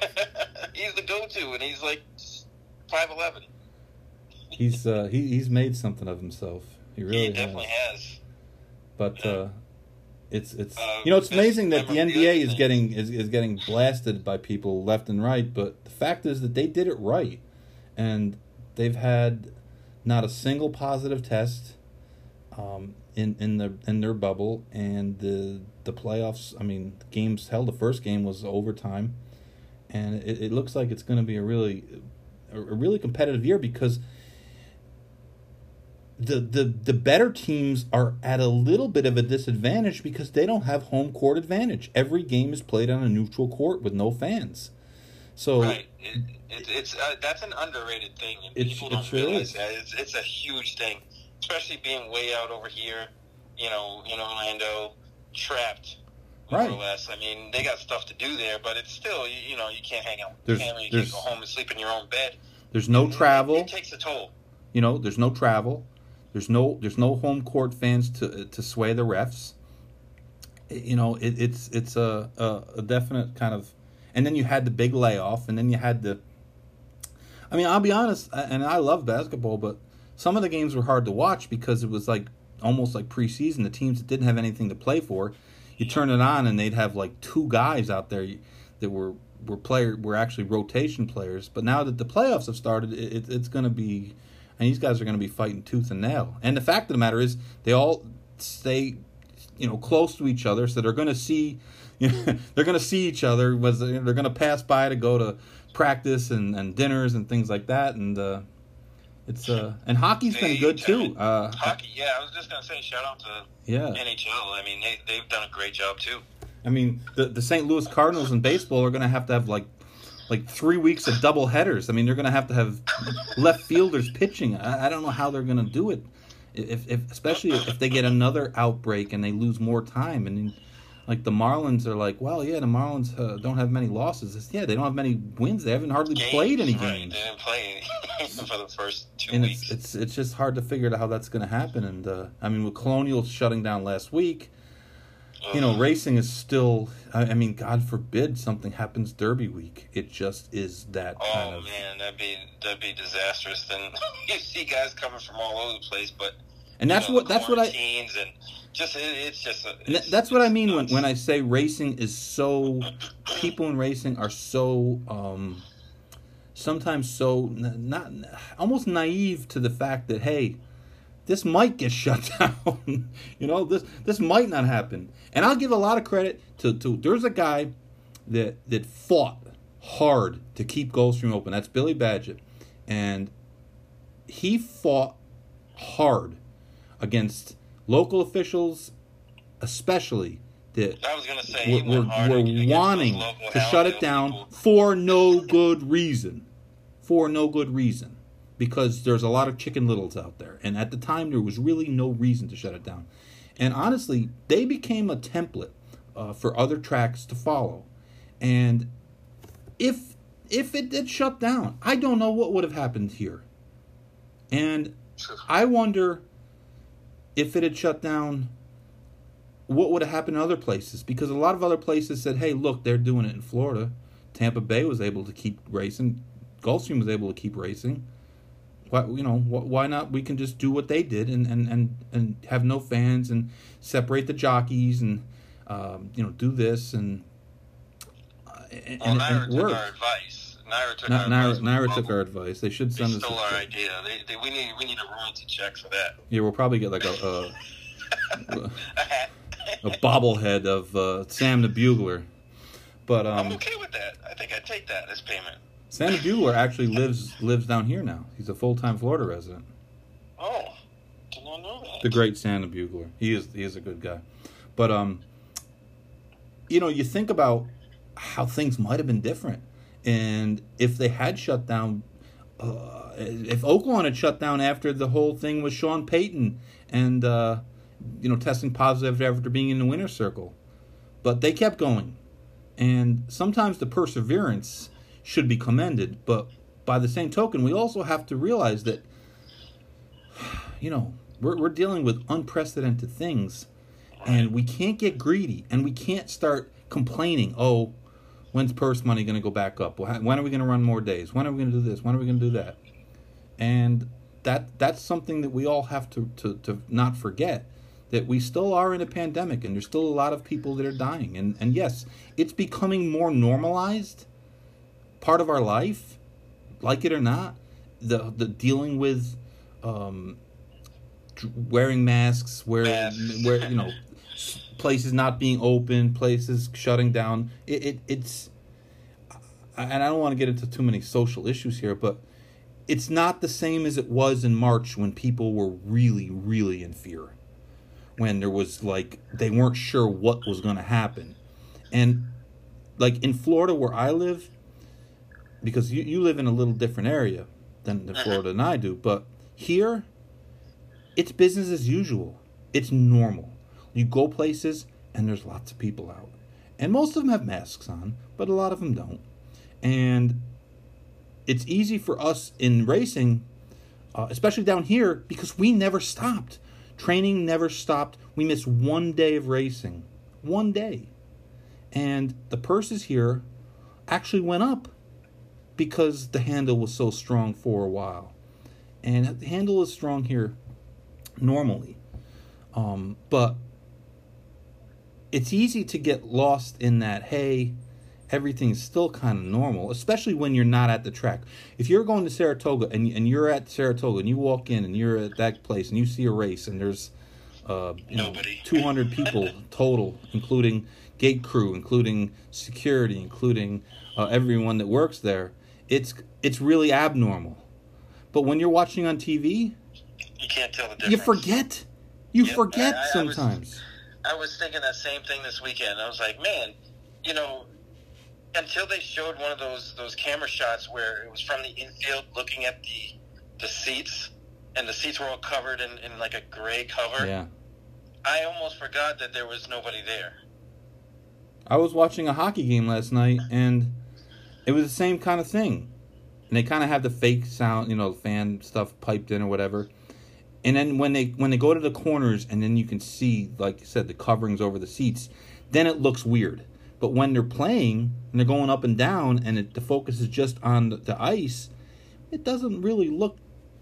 (laughs) he's the go-to, and he's like five eleven. he's uh, he he's made something of himself. He really he has. definitely has. But uh, it's it's Uh, you know it's amazing that the NBA is thing. getting is, is getting blasted by people left and right, but the fact is that they did it right, and they've had not a single positive test um, in in their in their bubble, and the the playoffs. I mean, games held. The first game was overtime, and it, it looks like it's going to be a really a, a really competitive year because the, the the better teams are at a little bit of a disadvantage because they don't have home court advantage. Every game is played on a neutral court with no fans. So Right. It, it, it's uh, that's an underrated thing, and It's- people don't realize is. that. It's, it's a huge thing, especially being way out over here. You know, in Orlando, trapped. More Right. or less. I mean, they got stuff to do there, but it's still, you, you know, you can't hang out with There's- family. You there's- can't go home and sleep in your own bed. there's no It- travel. It, takes a toll. You know, there's no travel. There's no there's no home court fans to to sway the refs. You know, it, it's it's a, a a definite kind of, and then you had the big layoff, and then you had the. I mean, I'll be honest, and I love basketball, but some of the games were hard to watch because it was like almost like preseason. The teams that didn't have anything to play for, you turn it on and they'd have like two guys out there that were were player were actually rotation players. But now that the playoffs have started, it, it's going to be, and these guys are going to be fighting tooth and nail. And the fact of the matter is, they all stay, you know, close to each other, so they're going to see, you (laughs) know, they're going to see each other. Was they're going to pass by to go to practice and, and dinners and things like that, and uh, it's uh and hockey's been They- good too. Uh, Hockey, yeah, I was just gonna say, shout out to yeah, NHL. I mean, they they've done a great job too. I mean, the the St. Louis Cardinals in baseball are going to have to have like like three weeks of double headers. I mean, they're going to have to have left fielders pitching. I, I don't know how they're going to do it, if, if especially if they get another outbreak and they lose more time. And like the Marlins are like, well, yeah, the Marlins uh, don't have many losses. It's, yeah, they don't have many wins. They haven't hardly Games, played any right, games. They didn't play any (laughs) for the first two and weeks. it's it's it's just hard to figure out how that's going to happen. And uh, I mean, with Colonial shutting down last week, you know, racing is still. I, I mean, God forbid something happens Derby week. It just is that kind Oh of. man, that'd be that'd be disastrous. Then (laughs) you see guys coming from all over the place, but And that's know, what that's what I. and just it, it's just a, it's- that's what I mean when, nuts. when I say racing is so. People in racing are so. um Sometimes so n- not almost naive to the fact that hey, this might get (laughs) shut down. you know, this this might not happen. And I'll give a lot of credit to, to there's a guy that that fought hard to keep Gulfstream open. That's Billy Badgett. And he fought hard against local officials especially that I was gonna say were, were, were wanting to shut it down people. for no good reason. For no good reason. Because there's a lot of chicken littles out there. And at the time, there was really no reason to shut it down. And honestly, they became a template uh, for other tracks to follow. And if if it did shut down, I don't know what would have happened here. And I wonder if it had shut down, what would have happened in other places? Because a lot of other places said, hey, look, they're doing it in Florida. Tampa Bay was able to keep racing. Gulfstream was able to keep racing. Why, you know, why not? We can just do what they did and, and, and, and have no fans and separate the jockeys and, um, you know, do this and, uh, and, well, and took our advice. NYRA took, our, NYRA, advice NYRA took our advice. They should send they us. Stole our idea. They, they, we need we need a royalty check for that. Yeah, we'll probably get like a a, (laughs) a bobblehead of uh, Sam the Bugler. But um, I'm okay with that. I think I'd take that as payment. Sam the Bugler actually lives lives down here now. He's a full time Florida resident. Oh, did not know that. The great Sam the Bugler. He is he is a good guy. But um, you know, you think about how things might have been different, and if they had shut down, uh, if Oaklawn had shut down after the whole thing with Sean Payton and uh, you know testing positive after being in the winner's circle, but they kept going, and sometimes the perseverance should be commended. But by the same token, we also have to realize that, you know, we're, we're dealing with unprecedented things. And we can't get greedy. And we can't start complaining, oh, when's purse money going to go back up? When are we going to run more days? When are we going to do this? When are we going to do that? And that that's something that we all have to, to, to not forget that we still are in a pandemic and there's still a lot of people that are dying. And, and yes, it's becoming more normalized part of our life, like it or not. The the dealing with um, wearing masks, where where you know places not being open, places shutting down. It, it it's and I don't want to get into too many social issues here, but it's not the same as it was in March when people were really really in fear. When there was like they weren't sure what was going to happen. And like in Florida where I live, because you, you live in a little different area than, than uh-huh. Florida than I do, but here, it's business as usual. It's normal. You go places and there's lots of people out. And most of them have masks on, but a lot of them don't. And it's easy for us in racing, uh, especially down here, because we never stopped. Training never stopped. We missed one day of racing. One day. And the purses here actually went up because the handle was so strong for a while. And the handle is strong here normally. Um, but it's easy to get lost in that, hey, everything's still kind of normal, especially when you're not at the track. If you're going to Saratoga and, and you're at Saratoga and you walk in and you're at that place and you see a race and there's uh, you know, 200 people total, including gate crew, including security, including uh, everyone that works there, it's it's really abnormal. But when you're watching on TV, you can't tell the difference. You forget. You yep, forget I, I, sometimes. I was, I was thinking that same thing this weekend. I was like, man, you know, until they showed one of those those camera shots where it was from the infield looking at the the seats and the seats were all covered in, in like a gray cover. Yeah. I almost forgot that there was nobody there. I was watching a hockey game last night and it was the same kind of thing. And they kind of have the fake sound, you know, fan stuff piped in or whatever. And then when they when they go to the corners and then you can see, like you said, the coverings over the seats, then it looks weird. But when they're playing and they're going up and down and it, the focus is just on the, the, ice, it doesn't really look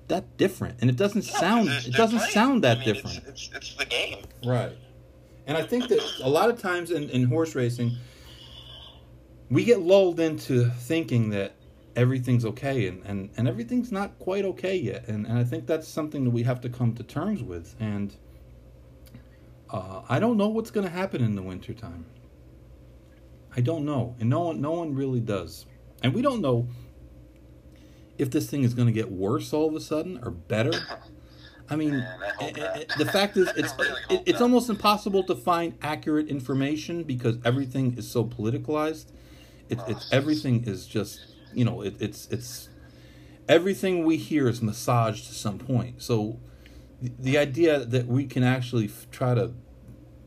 that different, and it doesn't no, sound it doesn't playing. sound that I mean, different. It's, it's, it's the game, right? And I think that a lot of times in, in horse racing, we get lulled into thinking that everything's okay and, and, and everything's not quite okay yet. And, and i think that's something that we have to come to terms with. And uh, i don't know what's going to happen in the wintertime. I don't know. And no one no one really does. And we don't know if this thing is going to get worse all of a sudden or better. I mean, Man, I it, it, the fact is, (laughs) it's really it, it's almost impossible to find accurate information because everything is so politicalized. It's, it's everything is just you know it, it's it's everything we hear is massaged to some point. So the, the idea that we can actually f- try to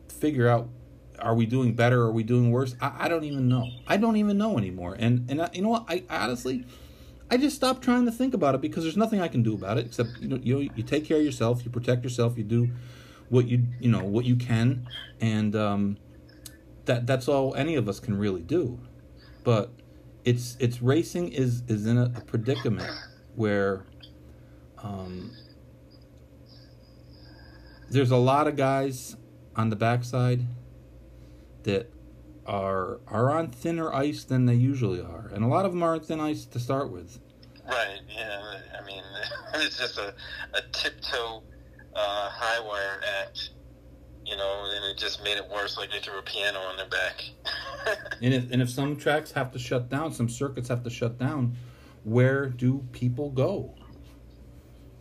figure out are we doing better? Are we doing worse? I, I don't even know. I don't even know anymore. And and I, you know what? I, honestly, I just stopped trying to think about it because there's nothing I can do about it except you know you you take care of yourself, you protect yourself, you do what you you know what you can, and um, that that's all any of us can really do. But it's it's racing is is in a, a predicament where um, there's a lot of guys on the backside that are are on thinner ice than they usually are, and a lot of them are on thin ice to start with. Right. Yeah. I mean, (laughs) it's just a, a tiptoe uh, high wire act, you know, and it just made it worse. Like they threw a piano on their back. (laughs) and if and if some tracks have to shut down, some circuits have to shut down, where do people go?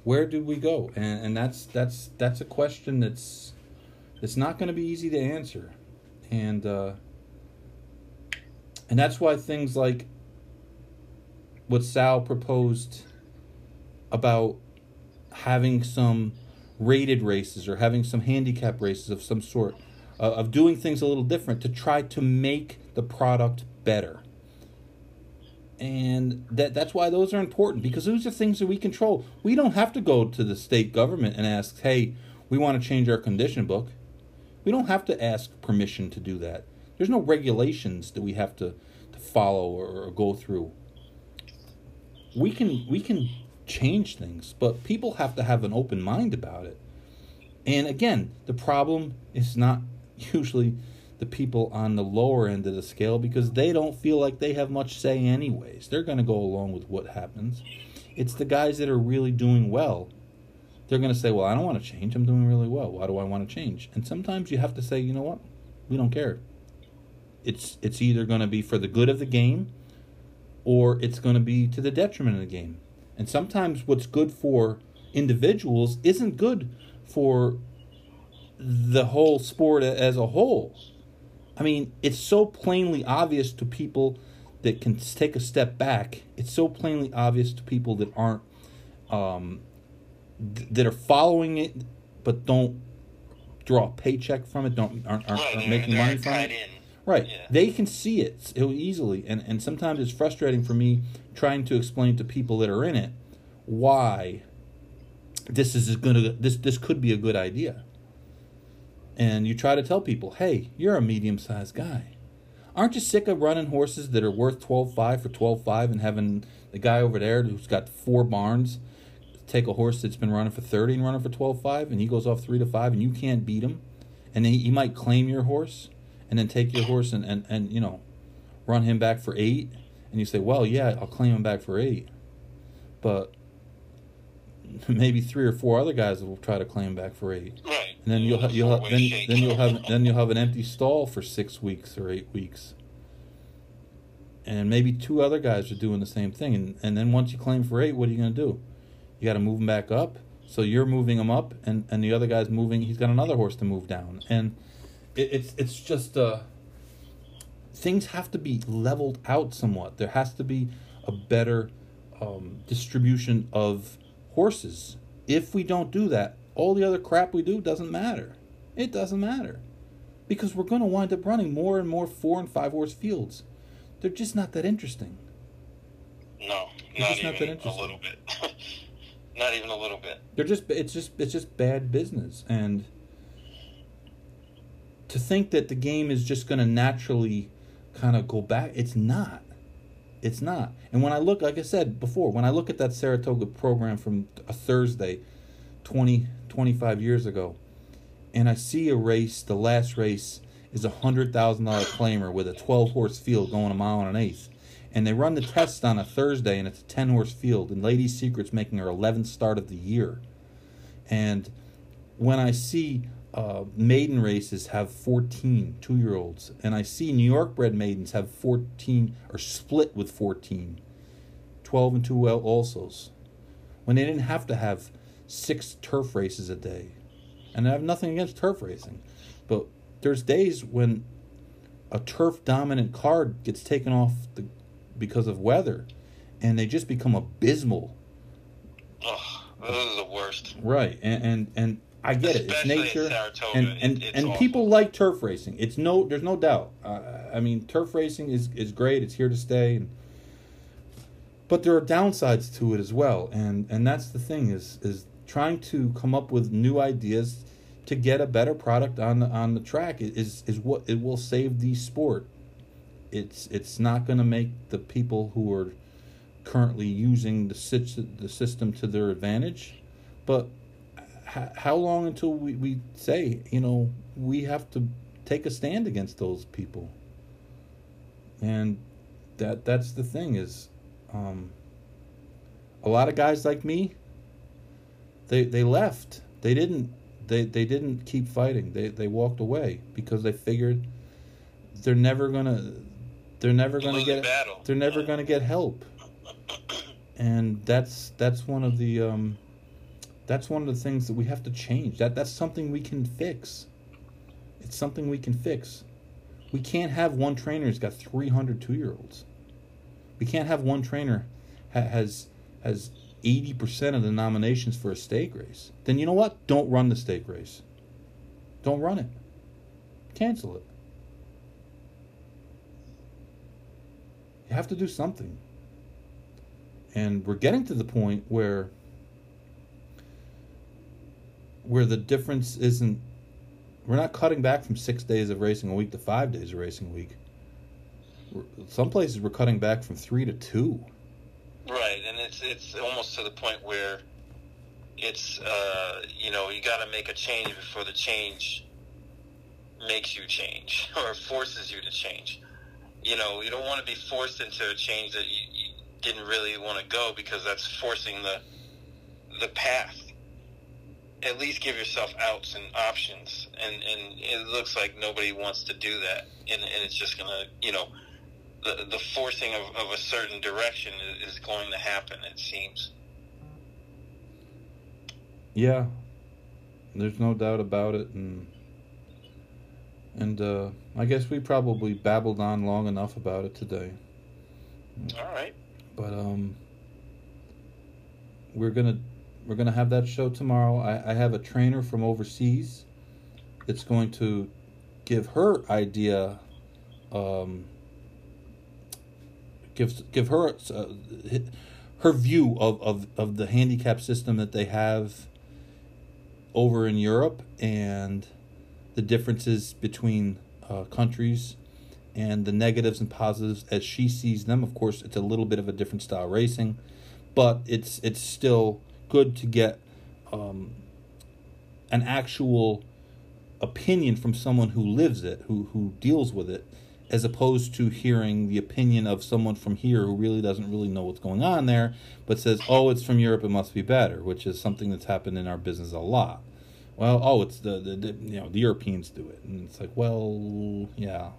Where do we go? And and that's that's that's a question that's it's not going to be easy to answer, and uh, and that's why things like what Sal proposed about having some rated races or having some handicap races of some sort, uh, of doing things a little different to try to make the product better. And that that's why those are important because those are things that we control. We don't have to go to the state government and ask, "Hey, we want to change our condition book." We don't have to ask permission to do that. There's no regulations that we have to, to follow or, or go through. We can we can change things, but people have to have an open mind about it. And again, the problem is not (laughs) usually the people on the lower end of the scale because they don't feel like they have much say anyways. They're going to go along with what happens. It's the guys that are really doing well. They're going to say, "Well, I don't want to change. I'm doing really well. Why do I want to change?" And sometimes you have to say, "You know what? We don't care." It's it's either going to be for the good of the game or it's going to be to the detriment of the game. And sometimes what's good for individuals isn't good for the whole sport as a whole. I mean, it's so plainly obvious to people that can take a step back. It's so plainly obvious to people that aren't um, th- that are following it but don't draw a paycheck from it, don't aren't, aren't, aren't making money from it. Right. Yeah. They can see it so easily, and and sometimes it's frustrating for me trying to explain to people that are in it why this is going to this this could be a good idea. And you try to tell people, "Hey, you're a medium-sized guy. Aren't you sick of running horses that are worth 12.5 for 12.5 and having the guy over there who's got four barns take a horse that's been running for 30 and running for 12.5 and he goes off 3 to 5 and you can't beat him and then he, he might claim your horse and then take your horse and, and, and you know run him back for 8 and you say, "Well, yeah, I'll claim him back for 8." But (laughs) maybe three or four other guys will try to claim back for eight. Right. And then you'll ha- you'll ha- then, then you'll have then you'll have an empty stall for six weeks or eight weeks. And maybe two other guys are doing the same thing, and and then once you claim for eight, what are you going to do? You got to move them back up. So you're moving them up, and and the other guy's moving. He's got another horse to move down, and it, it's it's just uh. Things have to be leveled out somewhat. There has to be a better um, distribution of horses. If we don't do that, all the other crap we do doesn't matter. It doesn't matter. Because we're going to wind up running more and more four and five horse fields. They're just not that interesting. No, They're not, not even a little bit. (laughs) not even a little bit. They're just it's just it's just bad business and to think that the game is just going to naturally kind of go back it's not it's not. And when I look, like I said before, when I look at that Saratoga program from a Thursday 20, 25 years ago, and I see a race, the last race is a $100,000 claimer with a 12 horse field going a mile and an eighth. And they run the test on a Thursday, and it's a 10 horse field, and Lady Secret's making her 11th start of the year. And when I see uh, maiden races have 14 two year olds, and I see New York bred maidens have 14 or split with 14, 12 and 2 alsos, when they didn't have to have six turf races a day. And I have nothing against turf racing, but there's days when a turf dominant card gets taken off the, because of weather, and they just become abysmal. Oh, those are the worst. Right, and and, and I get it. It's Especially nature, and and, it's and awful. people like turf racing. It's no, there's no doubt. Uh, I mean, turf racing is is great. It's here to stay, and, but there are downsides to it as well. And and that's the thing is is trying to come up with new ideas to get a better product on the on the track is is what it will save the sport. It's it's not going to make the people who are currently using the sit- the system to their advantage, but h- how long until we, we say you know we have to take a stand against those people? And that that's the thing is um, a lot of guys like me they they left. They didn't they they didn't keep fighting. They they walked away because they figured they're never gonna they're never gonna get they're never gonna get help. And that's that's one of the um that's one of the things that we have to change. That that's something we can fix. It's something we can fix. We can't have one trainer who's got 300 two-year-olds. We can't have one trainer ha- has has 80% of the nominations for a stake race. Then you know what? Don't run the stake race. Don't run it. Cancel it. You have to do something. And we're getting to the point where where the difference isn't we're not cutting back from six days of racing a week to five days of racing a week some places we're cutting back from three to two Right, and it's it's almost to the point where it's uh, you know you got to make a change before the change makes you change (laughs) or forces you to change. You know, you don't want to be forced into a change that you, you didn't really want to go because that's forcing the the path. At least give yourself outs and options, and and it looks like nobody wants to do that, and, and it's just gonna you know the, the forcing of, of a certain direction is, is going to happen. It seems. yeah there's no doubt about it and and uh, i guess we probably babbled on long enough about it today All right. but um we're gonna we're gonna have that show tomorrow i, I have a trainer from overseas that's going to give her idea um give give her uh, her view of, of of the handicap system that they have over in Europe and the differences between uh, countries and the negatives and positives as she sees them. Of course, it's a little bit of a different style racing, but it's it's still good to get um, an actual opinion from someone who lives it, who who deals with it, as opposed to hearing the opinion of someone from here who really doesn't really know what's going on there, but says, "Oh, it's from Europe, it must be better," which is something that's happened in our business a lot. Well, oh, it's the, the, the you know the Europeans do it, and it's like, well, yeah,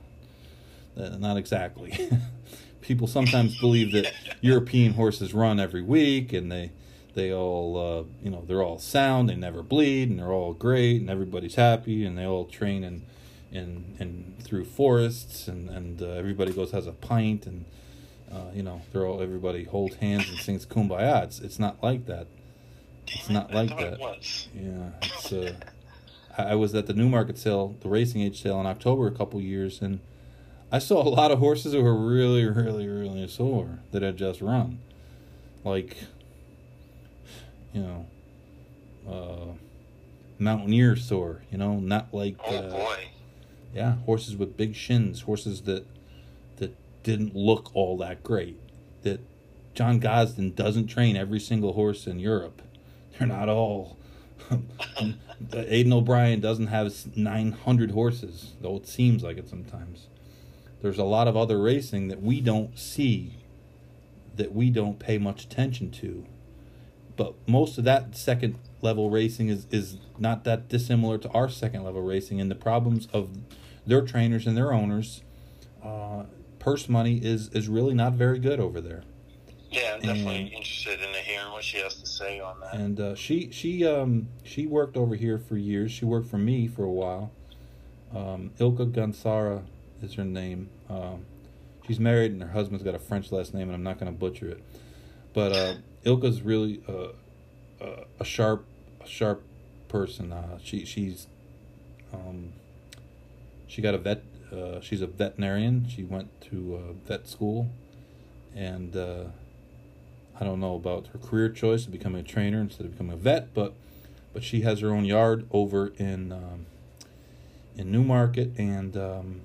uh, not exactly. (laughs) People sometimes believe that European horses run every week, and they they all uh, you know they're all sound, they never bleed, and they're all great, and everybody's happy, and they all train and in in through forests, and and uh, everybody goes has a pint, and uh, you know they're all everybody holds hands and sings kumbaya. It's it's not like that. It's not like that. It was. Yeah, it's. Uh, I I was at the Newmarket sale, the racing age sale in October a couple years, and I saw a lot of horses that were really, really, really sore that had just run, like, you know, uh, mountaineer sore. You know, not like. Oh uh, boy. yeah, horses with big shins, horses that that didn't look all that great. That John Gosden doesn't train every single horse in Europe. They're not all. (laughs) Aidan O'Brien doesn't have 900 horses, though it seems like it sometimes. There's a lot of other racing that we don't see, that we don't pay much attention to. But most of that second level racing is, is not that dissimilar to our second level racing, and the problems of their trainers and their owners, uh, purse money is, is really not very good over there. Yeah, I'm definitely and- interested in hearing what she has to say on that. and uh, she she um she worked over here for years. She worked for me for a while. Um, Ilka Gansera is her name. Um, she's married and her husband's got a French last name, and I'm not going to butcher it. But uh, Ilka's really uh, uh, a sharp a sharp person. Uh, she she's um, she got a vet. Uh, she's a veterinarian. She went to uh, vet school, and uh, I don't know about her career choice of becoming a trainer instead of becoming a vet, but but she has her own yard over in um, in Newmarket, and um,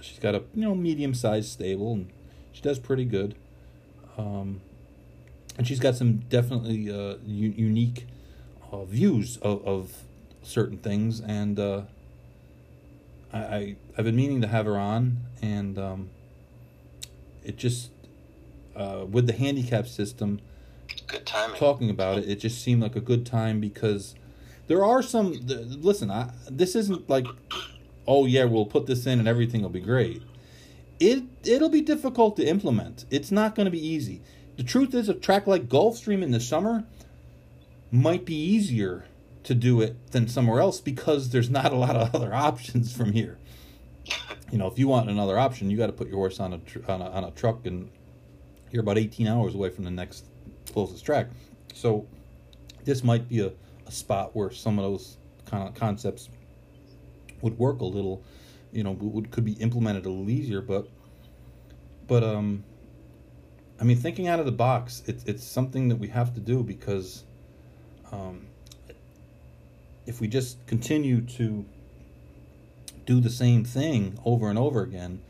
she's got a you know medium sized stable, and she does pretty good. Um, and she's got some definitely uh, u- unique uh, views of, of certain things, and uh, I, I I've been meaning to have her on, and um, it just uh, with the handicap system Good timing. talking about it, it just seemed like a good time because there are some. th- Listen, I, this isn't like, oh yeah, we'll put this in and everything will be great. It it'll be difficult to implement. It's not going to be easy. The truth is, a track like Gulfstream in the summer might be easier to do it than somewhere else because there's not a lot of other (laughs) options from here. You know, if you want another option, you got to put your horse on a, tr- on a on a truck, and you're about 18 hours away from the next closest track. So this might be a, a spot where some of those kind of concepts would work a little, you know, would could be implemented a little easier. But but um, I mean, thinking out of the box, it's it's something that we have to do because um, if we just continue to do the same thing over and over again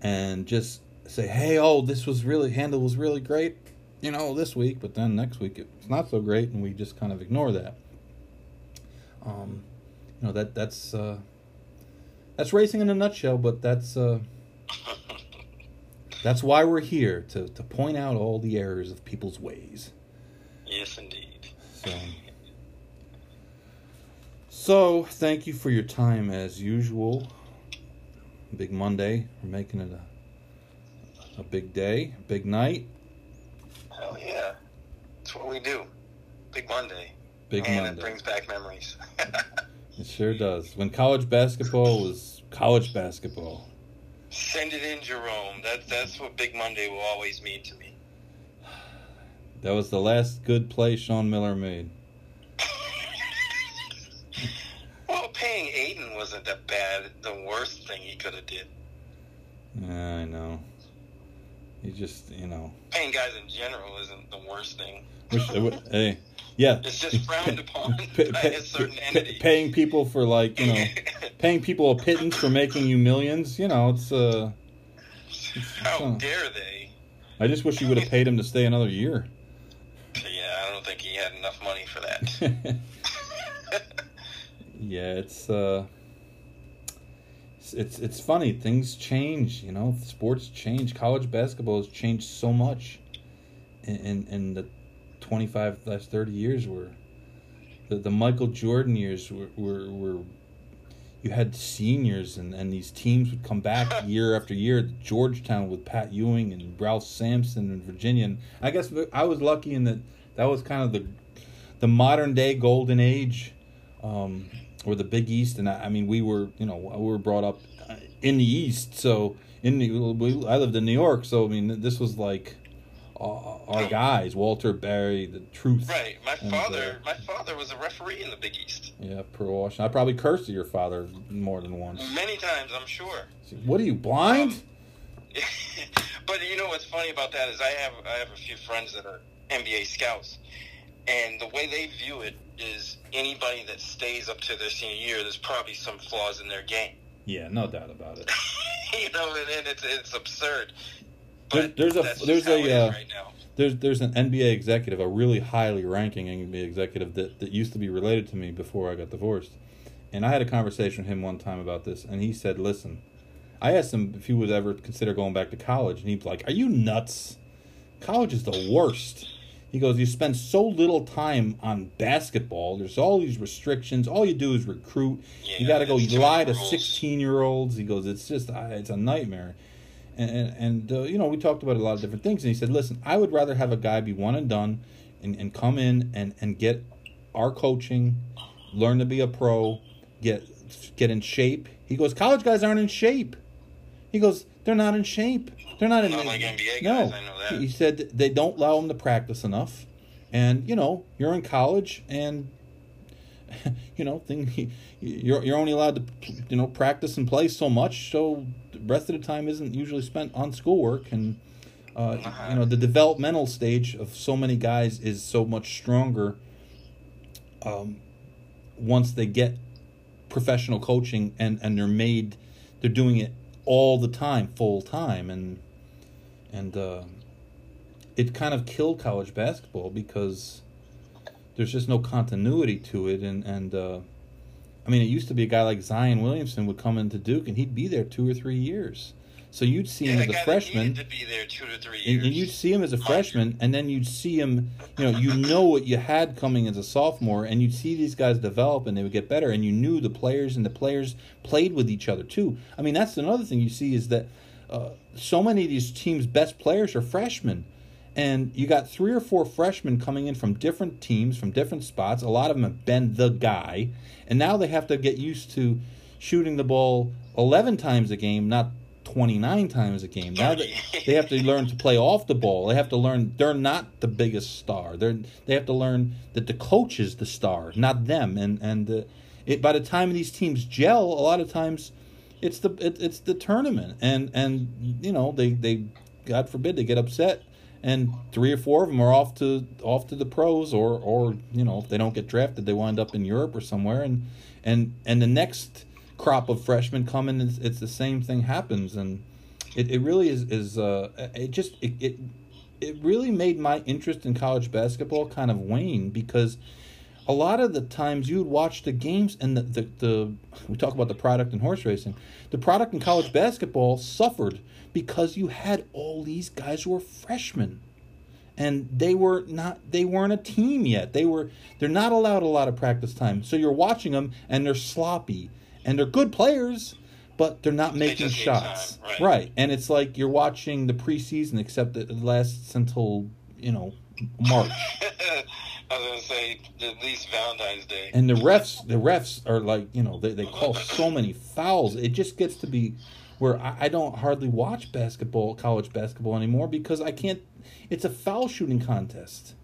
and just say, hey, oh, this was really, handle was really great, you know, this week, but then next week it's not so great, and we just kind of ignore that. Um, you know, that that's, uh, that's racing in a nutshell, but that's, uh, that's why we're here to, to point out all the errors of people's ways. yes, indeed. So, so thank you for your time as usual. Big Monday, we're making it a a big day, a big night, Hell yeah. That's what we do. Big Monday. big and Monday. it brings back memories. (laughs) It sure does. When college basketball was college basketball. Send it in, Jerome. That, that's what Big Monday will always mean to me. That was the last good play Sean Miller made. (laughs) Well, paying Ayton wasn't that bad. The worst thing he could have did. Yeah, I know. You just, you know. Paying guys in general isn't the worst thing. Would- hey, yeah. It's just frowned upon (laughs) Pa- by pa- a certain pa- entity. paying people for like you know (laughs) paying people a pittance for making you millions you know it's uh How uh, dare they? i just wish you would have paid him to stay another year Yeah, I don't think he had enough money for that. (laughs) yeah it's uh it's, it's it's funny things change you know sports change. College basketball has changed so much in in, in the 25 last 30 years where the, the michael jordan years were, were, were you had seniors and, and these teams would come back (laughs) year after year. Georgetown with pat ewing and ralph sampson and virginia. And i guess i was lucky in that that was kind of the the modern day golden age. Um, or the big east and I, I mean we were you know we were brought up uh, in the east so in the, we, i lived in new york so i mean this was like uh, our guys walter berry the truth right. My And, father, uh, my father was a referee in the Big East. yeah pearl washington i probably cursed at your father more than once Many times, I'm sure. what are you blind (laughs) but you know what's funny about that is I have I have a few friends that are NBA scouts, and the way they view it is anybody that stays up to their senior year, there's probably some flaws in their game. yeah no doubt about it (laughs) you know, and, and it's it's absurd. There- But there's a- there's a, uh, right now. there's there's an NBA executive, a really highly ranking NBA executive that, that used to be related to me before I got divorced. And I had a conversation with him one time about this, and he said, Listen, I asked him if he would ever consider going back to college, and he's like, Are you nuts? College is the worst. He goes, You spend so little time on basketball. There's all these restrictions. All you do is recruit. you got to go lie to 16 year olds. He goes, It's just, it's a nightmare and and, and uh, you know we talked about a lot of different things and he said listen i would rather have a guy be one and done and, and come in and, and get our coaching learn to be a pro get get in shape he goes college guys aren't in shape he goes they're not in shape they're not in Not like NBA no I know that. he said they don't allow them to practice enough and you know you're in college and (laughs) you know, thing (laughs) you're you're only allowed to you know practice and play so much, so the rest of the time isn't usually spent on schoolwork and. Uh, you know the developmental stage of so many guys is so much stronger um, once they get professional coaching and and they're made they're doing it all the time full time and and uh, it kind of killed college basketball because there's just no continuity to it and and uh, I mean it used to be a guy like Zion Williamson would come into Duke and he'd be there two or three years so you'd see him as a freshman to be there two to three and, years. and you'd see him as a freshman, and then you'd see him, you know, you know what you had coming as a sophomore, and you'd see these guys develop and they would get better, and you knew the players, and the players played with each other too. I mean, that's another thing you see is that uh, so many of these teams' best players are freshmen, and you got three or four freshmen coming in from different teams, from different spots. A lot of them have been the guy, and now they have to get used to shooting the ball eleven times a game, not 29 times a game. Now they, have to learn to play off the ball. They have to learn they're not the biggest star. They're they have to learn that the coach is the star, not them. And and uh, it by the time these teams gel, a lot of times it's the it, it's the tournament. And and you know they they God forbid they get upset and three or four of them are off to off to the pros or or you know if they don't get drafted they wind up in Europe or somewhere and and and the next crop of freshmen come in it's, it's the same thing happens and it, it really is is uh it just it, it it really made my interest in college basketball kind of wane because a lot of the times you would watch the games and the, the, the we talk about the product in horse racing the product in college basketball suffered because you had all these guys who were freshmen and they were not they weren't a team yet. They were they're not allowed a lot of practice time. So you're watching them and they're sloppy and they're good players but they're not making need shots. time, right. and it's like you're watching the preseason except that it lasts until you know march. (laughs) I was gonna say at least Valentine's Day. and the refs the refs are like you know they, they (laughs) call so many fouls. It just gets to be where I, I don't hardly watch basketball college basketball anymore because i can't it's a foul shooting contest.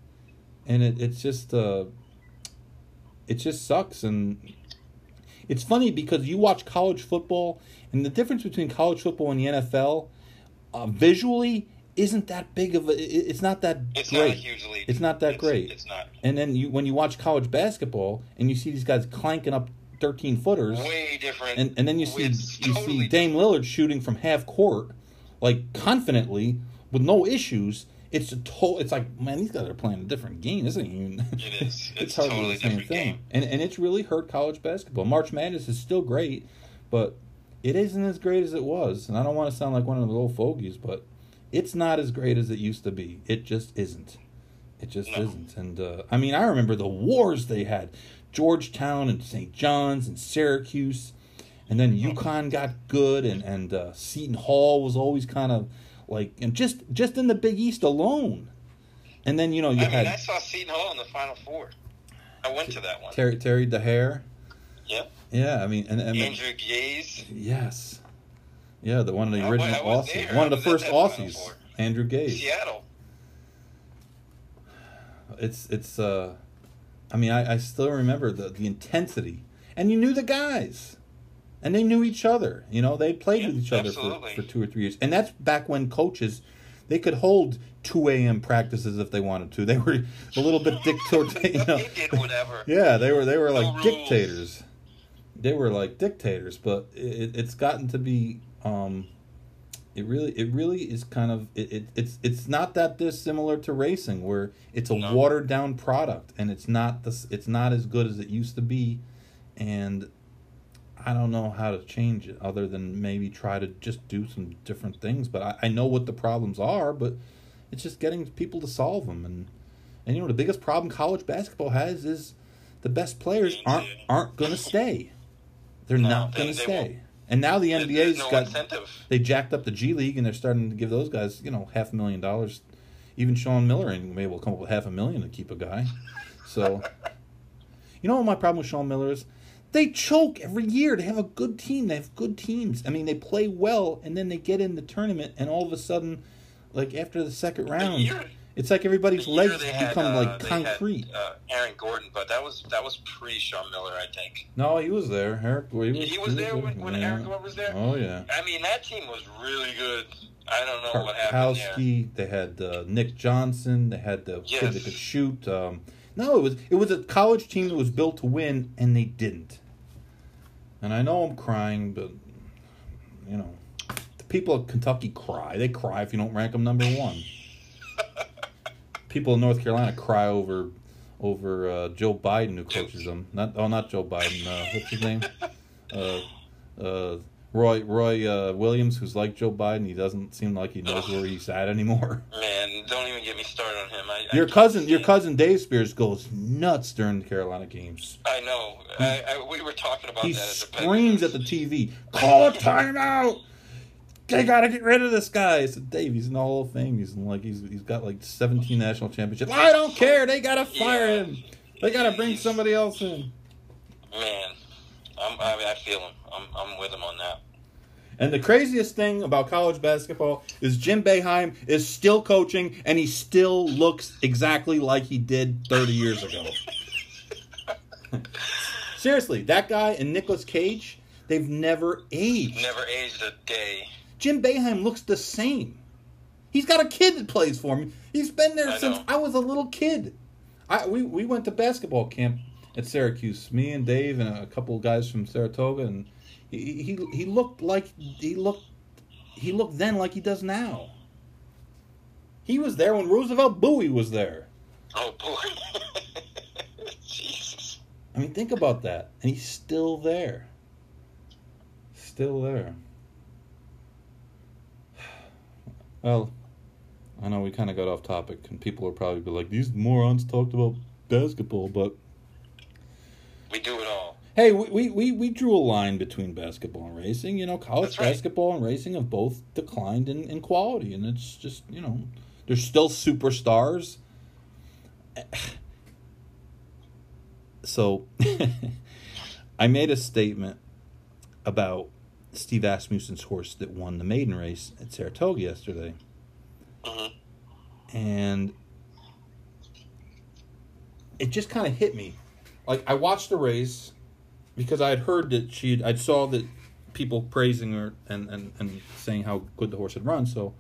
And it, it's just uh it just sucks. And it's funny because you watch college football and the difference between college football and the nfl uh, visually isn't that big of a it's not that It's great not a huge lead. it's not that great It's not. and then you when you watch college basketball and you see these guys clanking up thirteen footers, Way different. and and then you see It's you totally see Dame Lillard shooting from half court, like confidently with no issues. It's a to- It's like man, these guys are playing a different game. Ain't even. It is. (laughs) It's hardly totally the same different thing. game. And and it's really hurt college basketball. March Madness is still great, but it isn't as great as it was. And I don't want to sound like one of those old fogies, but it's not as great as it used to be. It just isn't. It just No. isn't. And uh, I mean, I remember the wars they had: Georgetown and St. John's and Syracuse, and then UConn got good, and and uh, Seton Hall was always kind of like, and just just in the Big East alone. And then you know you I had mean, I saw Seton Hall in the Final Four. I went to that one. Terry Terry Dehere. Yep. Yeah, I mean, and, and Andrew Gaze. yes, yeah, the one of the I original I Aussies, there. one of the first Aussies, Andrew Gaze. Seattle. It's it's uh, I mean, I, I still remember the the intensity, and you knew the guys, and they knew each other. You know, they played Yeah, with each other for, absolutely. for two or three years, and that's back when coaches. They could hold two a.m. practices if they wanted to. They were a little bit dictatorial. (laughs) You know, they did whatever. Yeah, they were they were No like rules. dictators. They were like dictators, but it, it's gotten to be um it really it really is kind of it, it it's it's not that dissimilar to racing where it's a No. watered down product and it's not this it's not as good as it used to be and I don't know how to change it other than maybe try to just do some different things but I, I know what the problems are but it's just getting people to solve them and and you know the biggest problem college basketball has is the best players aren't aren't going to stay. They're No, not going to stay. won't. And now the NBA's no got incentive. they jacked up the G League and they're starting to give those guys you know half a million dollars. Even Sean Miller and maybe will come up with half a million to keep a guy. So (laughs) you know what my problem with Sean Miller is? They choke every year. They have a good team. They have good teams. I mean, they play well, and then they get in the tournament, and all of a sudden, like after the second round, you're- It's like everybody's The legs they become uh, like they had, concrete. uh, Aaron Gordon, but that was that was pre Sean Miller, I think. No, he was there. Eric, he was, He was there when, when yeah. Aaron Gordon was there. Oh yeah. I mean, that team was really good. I don't know what happened there. They had uh, Nick Johnson. They had the kid that could shoot. Um, no, it was it was a college team that was built to win, and they didn't. And I know I'm crying, but you know, the people of Kentucky cry. They cry if you don't rank them number one. (laughs) people in North Carolina cry over over uh, Joe Biden who coaches them. Not oh, not Joe Biden. Uh, what's his name? (laughs) Uh, uh, Roy Roy uh, Williams, who's like Joe Biden. He doesn't seem like he knows where he's at anymore. (laughs) Man, don't even get me started on him. I, I Your can't cousin, your cousin Dave Spears goes nuts during the Carolina games. I know. I, I, we were talking about He that. At the screams at the TV, "Call a timeout! They gotta get rid of this guy." I said, "Dave, he's in the Hall of Fame. He's like he's he's got like 17 national championships. I don't care. They gotta fire Yeah. him. They gotta bring somebody else in." Man, I'm, I, I feel him. I'm, I'm with him on that. And the craziest thing about college basketball is Jim Boeheim is still coaching, and he still looks exactly like he did 30 years ago. (laughs) Seriously, that guy and Nicolas Cage, they've never aged. Never aged a day. Jim Boeheim looks the same. He's got a kid that plays for him. He's been there I since know. I was a little kid. I we, we went to basketball camp at Syracuse. Me and Dave and a couple of guys from Saratoga, and he he, he looked like he looked he looked then like he does now. He was there when Roosevelt Bouie was there. Oh boy. (laughs) Jesus. I mean, think about that, and he's still there. Still there. Well, I know we kind of got off topic, and people will probably be like, "These morons talked about basketball," but We do it all. Hey, we we, we, drew a line between basketball and racing. You know, college right. basketball and racing have both declined in, in quality, and it's just you know, there's still superstars. (sighs) So, (laughs) I made a statement about Steve Asmussen's horse that won the maiden race at Saratoga yesterday, Mhm. and it just kind of hit me. Like I watched the race because I had heard that she, I saw that people praising her and, and, and saying how good the horse had run. So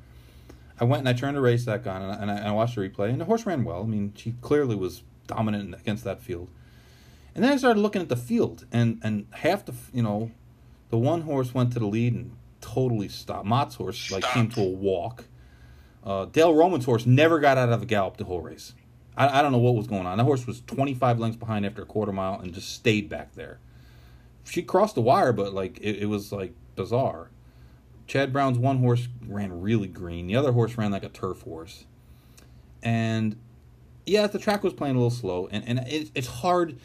I went and I turned the race that on and I, and I, watched the replay, and the horse ran well. I mean, she clearly was dominant against that field. And then I started looking at the field, and and half the you know, the one horse went to the lead and totally stopped. Mott's horse like came to a walk. Uh, Dale Romans' horse never got out of a gallop the whole race. I, I don't know what was going on. The horse was 25 lengths behind after a quarter mile and just stayed back there. She crossed the wire, but like it, it was like bizarre. Chad Brown's one horse ran really green. The other horse ran like a turf horse. And yeah, the track was playing a little slow, and and it, it's hard.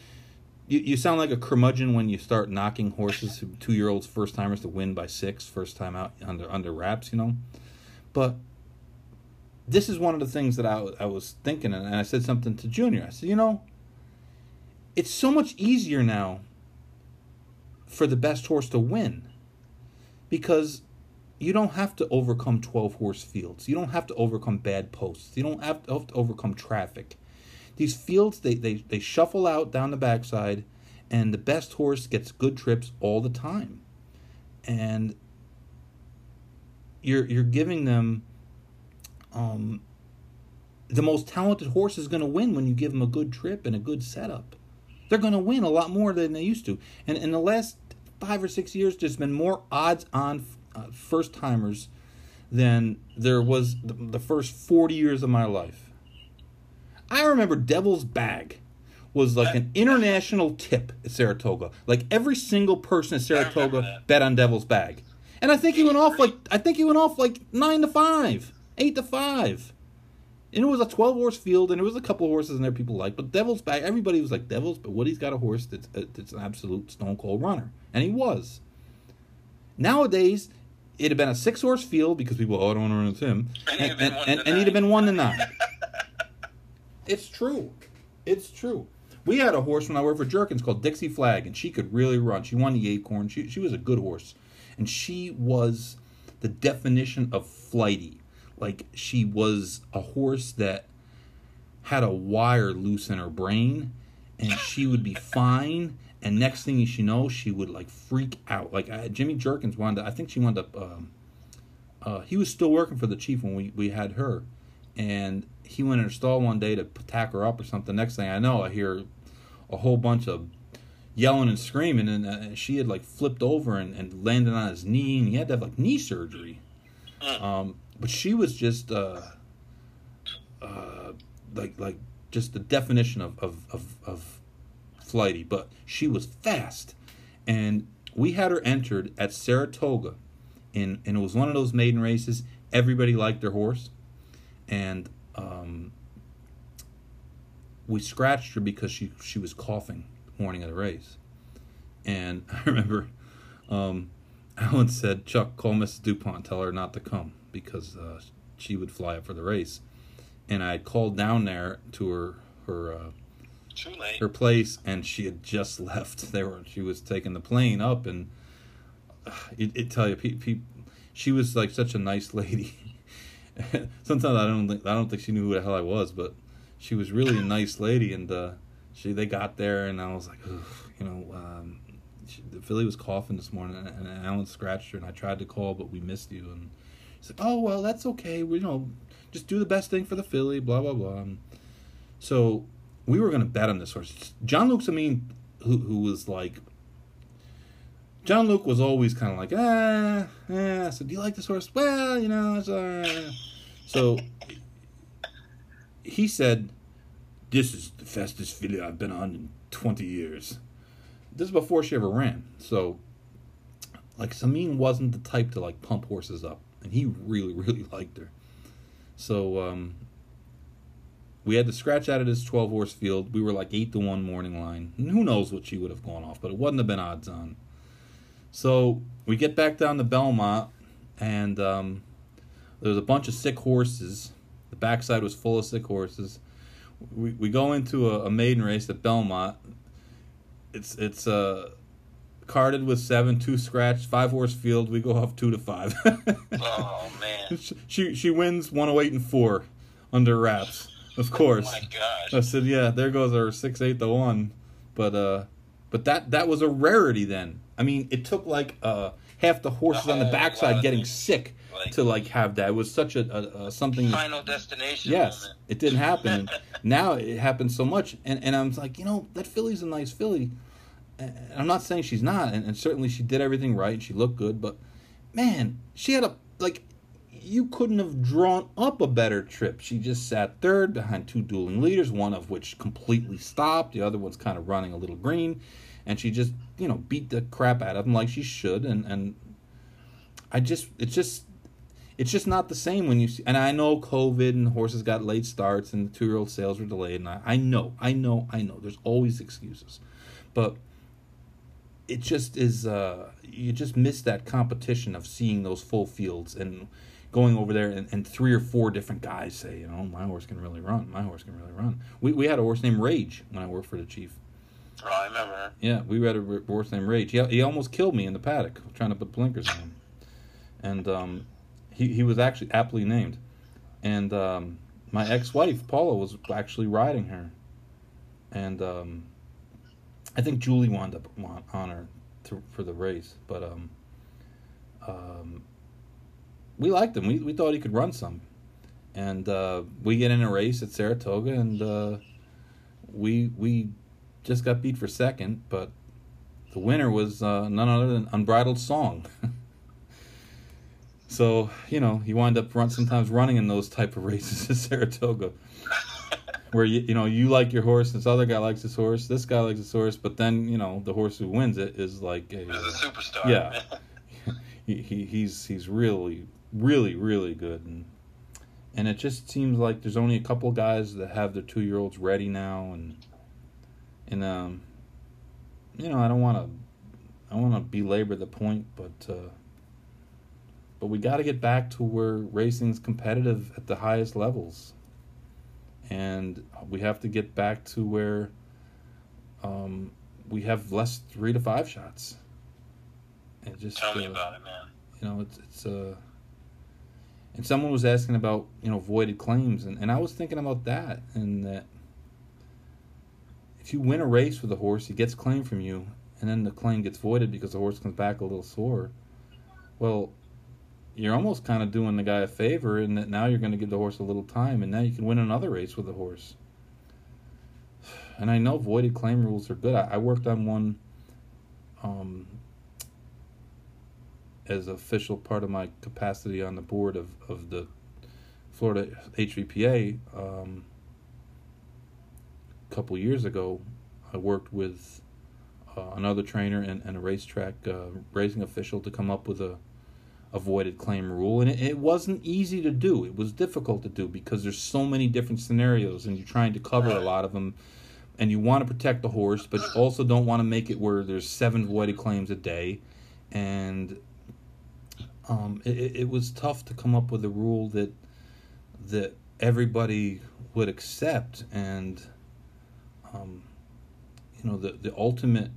You, you sound like a curmudgeon when you start knocking horses, two year olds, first timers to win by six, first time out under under wraps, you know. But this is one of the things that I, I was thinking, and I said something to Junior. I said, you know, it's so much easier now for the best horse to win because you don't have to overcome 12 horse fields. You don't have to overcome bad posts. You don't have to, have to overcome traffic. These fields, they, they, they shuffle out down the backside, and the best horse gets good trips all the time. And you're, you're giving them um, the most talented horse is going to win when you give them a good trip and a good setup. They're going to win a lot more than they used to. And in the last five or six years, there's been more odds on uh, first timers than there was the, the first 40 years of my life. I remember Devil's Bag was like an international tip at Saratoga. Like every single person at Saratoga bet on Devil's Bag. And I think he went off like I think he went off like 9 to 5, 8 to 5. And it was a 12 horse field, and there was a couple horses in there people liked. But Devil's Bag everybody was like Devil's, but Woody's got a horse that's, uh, that's an absolute stone cold runner. And he was. Nowadays, it'd have been a six horse field because people, oh, I don't want to run with him. And he'd And, have been and, one and, to and he'd have been one to nine. (laughs) it's true. It's true. We had a horse when I worked for Jerkens called Dixie Flag, and she could really run. She won the Acorn. She, she was a good horse. And she was the definition of flighty. Like, she was a horse that had a wire loose in her brain, and she would be (laughs) fine. And next thing you know, she would like freak out. Like uh, Jimmy Jerkens wound up. I think she wound up. Um, uh, he was still working for the chief when we, we had her, and he went in her stall one day to tack her up or something. Next thing I know, I hear a whole bunch of yelling and screaming, and uh, she had like flipped over and, and landed on his knee, and he had to have like knee surgery. Um, but she was just uh, uh, like like just the definition of, of, of, of flighty, but she was fast, and we had her entered at Saratoga, and and it was one of those maiden races. Everybody liked their horse, and um, we scratched her because she she was coughing morning of the race, and (laughs) I remember um, Alan said, "Chuck, call Mrs. Dupont, tell her not to come because uh, she would fly up for the race." And I called down there to her her uh, Too late. her place, and she had just (laughs) left. They were she was taking the plane up, and uh, it, it tell you, pe- pe- she was like such a nice lady. (laughs) Sometimes I don't think I don't think she knew who the hell I was, but she was really a (laughs) nice lady, and uh, she they got there, and I was like, you know, um, she, the filly was coughing this morning, and, and Alan scratched her, and I tried to call, but we missed you, and oh well, that's okay, we you know, just do the best thing for the filly, blah blah blah. And so we were going to bet on this horse. John Luke's, I mean, who who was like. John Luke was always kind of like, ah, ah. So, do you like this horse? Well, you know, it's, uh. so he said, "This is the fastest filly I've been on in twenty years." This is before she ever ran. So, like, Samin wasn't the type to like pump horses up, and he really, (laughs) really liked her. So, um, we had to scratch out of this 12 horse field. We were like 8 to 1 morning line. And who knows what she would have gone off, but it wouldn't have been odds on. So we get back down to Belmont, and um, there was a bunch of sick horses. The backside was full of sick horses. We, we go into a, a maiden race at Belmont. It's it's uh, carded with seven, two scratched, five horse field. We go off two to five. (laughs) Oh man. she she wins 108 and four under wraps. Of course. Oh my gosh. I said, yeah, there goes our six eight to one, but uh, but that that was a rarity then. I mean, it took like uh half the horses on the Oh, backside getting sick Like- to like have that. It was such a, a, a something. Final destination. Yes, moment. it didn't happen. (laughs) Now it happens so much, and and I'm like, you know, that filly's a nice filly. And I'm not saying she's not, and, and certainly she did everything right. She looked good, but man, she had a like. You couldn't have drawn up a better trip. She just sat third behind two dueling leaders, one of which completely stopped, the other one's kind of running a little green, and she just you know beat the crap out of them like she should. And and I just it's just it's just not the same when you see. And I know COVID and horses got late starts and the two year old sales were delayed. And I, I know, I know, I know. There's always excuses, but it just is. Uh, you just miss that competition of seeing those full fields and going over there and, and three or four different guys say, you know, my horse can really run. My horse can really run. We we had a horse named Rage when I worked for the chief. Oh, I remember. Yeah, we had a horse named Rage. He, he almost killed me in the paddock trying to put blinkers on him. And um, he, he was actually aptly named. And um, my ex wife, Paula, was actually riding her. And um, I think Julie wound up on on her to, for the race. But um, um, we liked him. We, we thought he could run some. And uh, we get in a race at Saratoga, and uh, we we just got beat for second, but the winner was uh, none other than Unbridled Song. (laughs) so you know he wound up run, sometimes running in those type of races (laughs) at Saratoga, where you you know you like your horse, this other guy likes his horse, this guy likes his horse, but then you know the horse who wins it is like a, a superstar. Yeah. (laughs) he, he he's he's really really really good and and it just seems like there's only a couple guys that have their two year olds ready now and and um you know I don't want to I want to belabor the point but uh but we got to get back to where racing's competitive at the highest levels and we have to get back to where um we have less 3 to 5 shots And just Tell me uh, about it, man. you know it's it's uh And someone was asking about you know voided claims, and, and I was thinking about that, and that if you win a race with a horse, he gets claim from you, and then the claim gets voided because the horse comes back a little sore. Well, you're almost kind of doing the guy a favor in that now you're going to give the horse a little time, and now you can win another race with the horse. And I know voided claim rules are good. I, I worked on one um, as official part of my capacity on the board of, of the Florida HBPA. Um, a couple years ago, I worked with uh, another trainer and, and a racetrack uh, racing official to come up with a avoided claim rule and it, it, wasn't easy to do. It was difficult to do because there's so many different scenarios and you're trying to cover a lot of them and you want to protect the horse but you also don't want to make it where there's seven voided claims a day and um, it, it was tough to come up with a rule that that everybody would accept and um, you know the the ultimate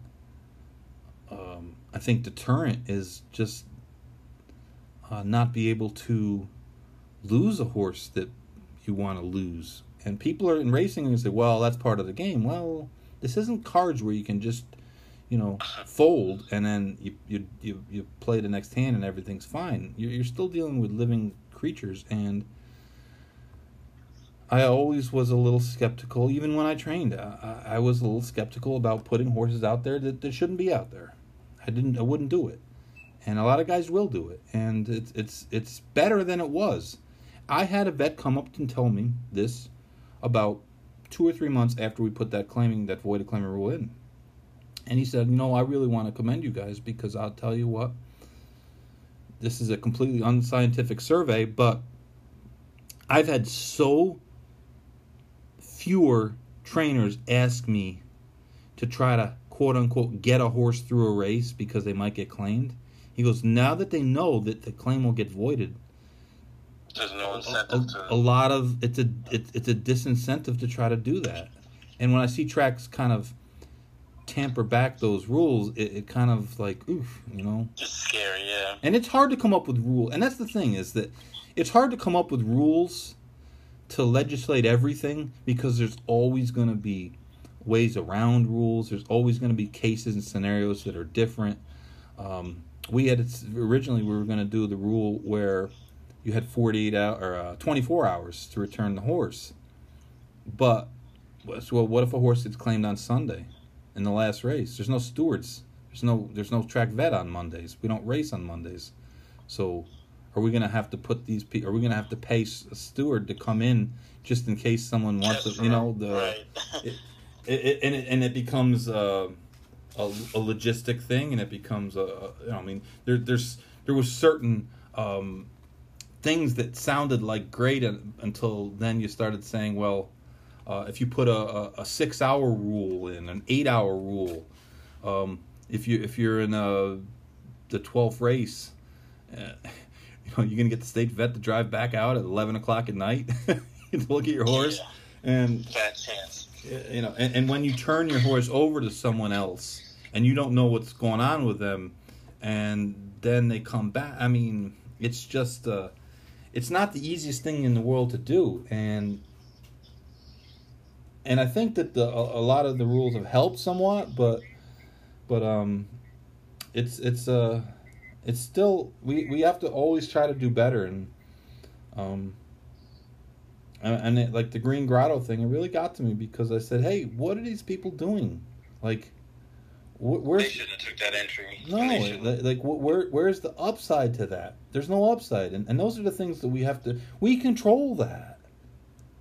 um, I think deterrent is just uh, not be able to lose a horse that you want to lose. And people are in racing and say, well, that's part of the game. Well, this isn't cards where you can just, you know, fold and then you you you, you play the next hand and everything's fine. You're, you're still dealing with living creatures, and I always was a little skeptical, even when I trained. I, I was a little skeptical about putting horses out there that, that shouldn't be out there. I didn't. I wouldn't do it and a lot of guys will do it, and it's it's it's better than it was. I had a vet come up and tell me this about two or three months after we put that claiming that voided claiming rule in, and he said, "You know, I really want to commend you guys because I'll tell you what, this is a completely unscientific survey, but I've had so fewer trainers ask me to try to quote unquote get a horse through a race because they might get claimed." He goes, now that they know that the claim will get voided, there's no incentive a, to. A lot of it's a it, it's a disincentive to try to do that, and when I see tracks kind of tamper back those rules, it, it kind of like oof, you know. Just scary, yeah. And it's hard to come up with rule, and that's the thing is that it's hard to come up with rules to legislate everything because there's always going to be ways around rules. There's always going to be cases and scenarios that are different. Um, we had originally we were going to do the rule where you had 48 hour, or uh, 24 hours to return the horse. But so what if a horse gets claimed on Sunday in the last race? There's no stewards. There's no there's no track vet on Mondays. We don't race on Mondays. So are we going to have to put these people are we going to have to pay a steward to come in just in case someone wants to, you know, the right. it, it, it, and it and it becomes uh, a, a logistic thing, and it becomes a. a you know, I mean, there there's there was certain um, things that sounded like great until then you started saying, well, uh, if you put a, a, six hour rule in, an eight hour rule, um, if you if you're in a the twelfth race, uh, (laughs) you know you're gonna get the state vet to drive back out at eleven o'clock at night (laughs) to look at your horse, yeah. and. You know, and, and when you turn your horse over to someone else, and you don't know what's going on with them and then they come back. I mean it's just uh it's not the easiest thing in the world to do and and i think that the a, lot of the rules have helped somewhat but but um it's it's uh it's still we we have to always try to do better and um and, and it, like the green grotto thing it really got to me because i said hey what are these people doing? Like Where's, they shouldn't have took that entry. No, like where where's the upside to that? There's no upside, and and those are the things that we have to. We control that.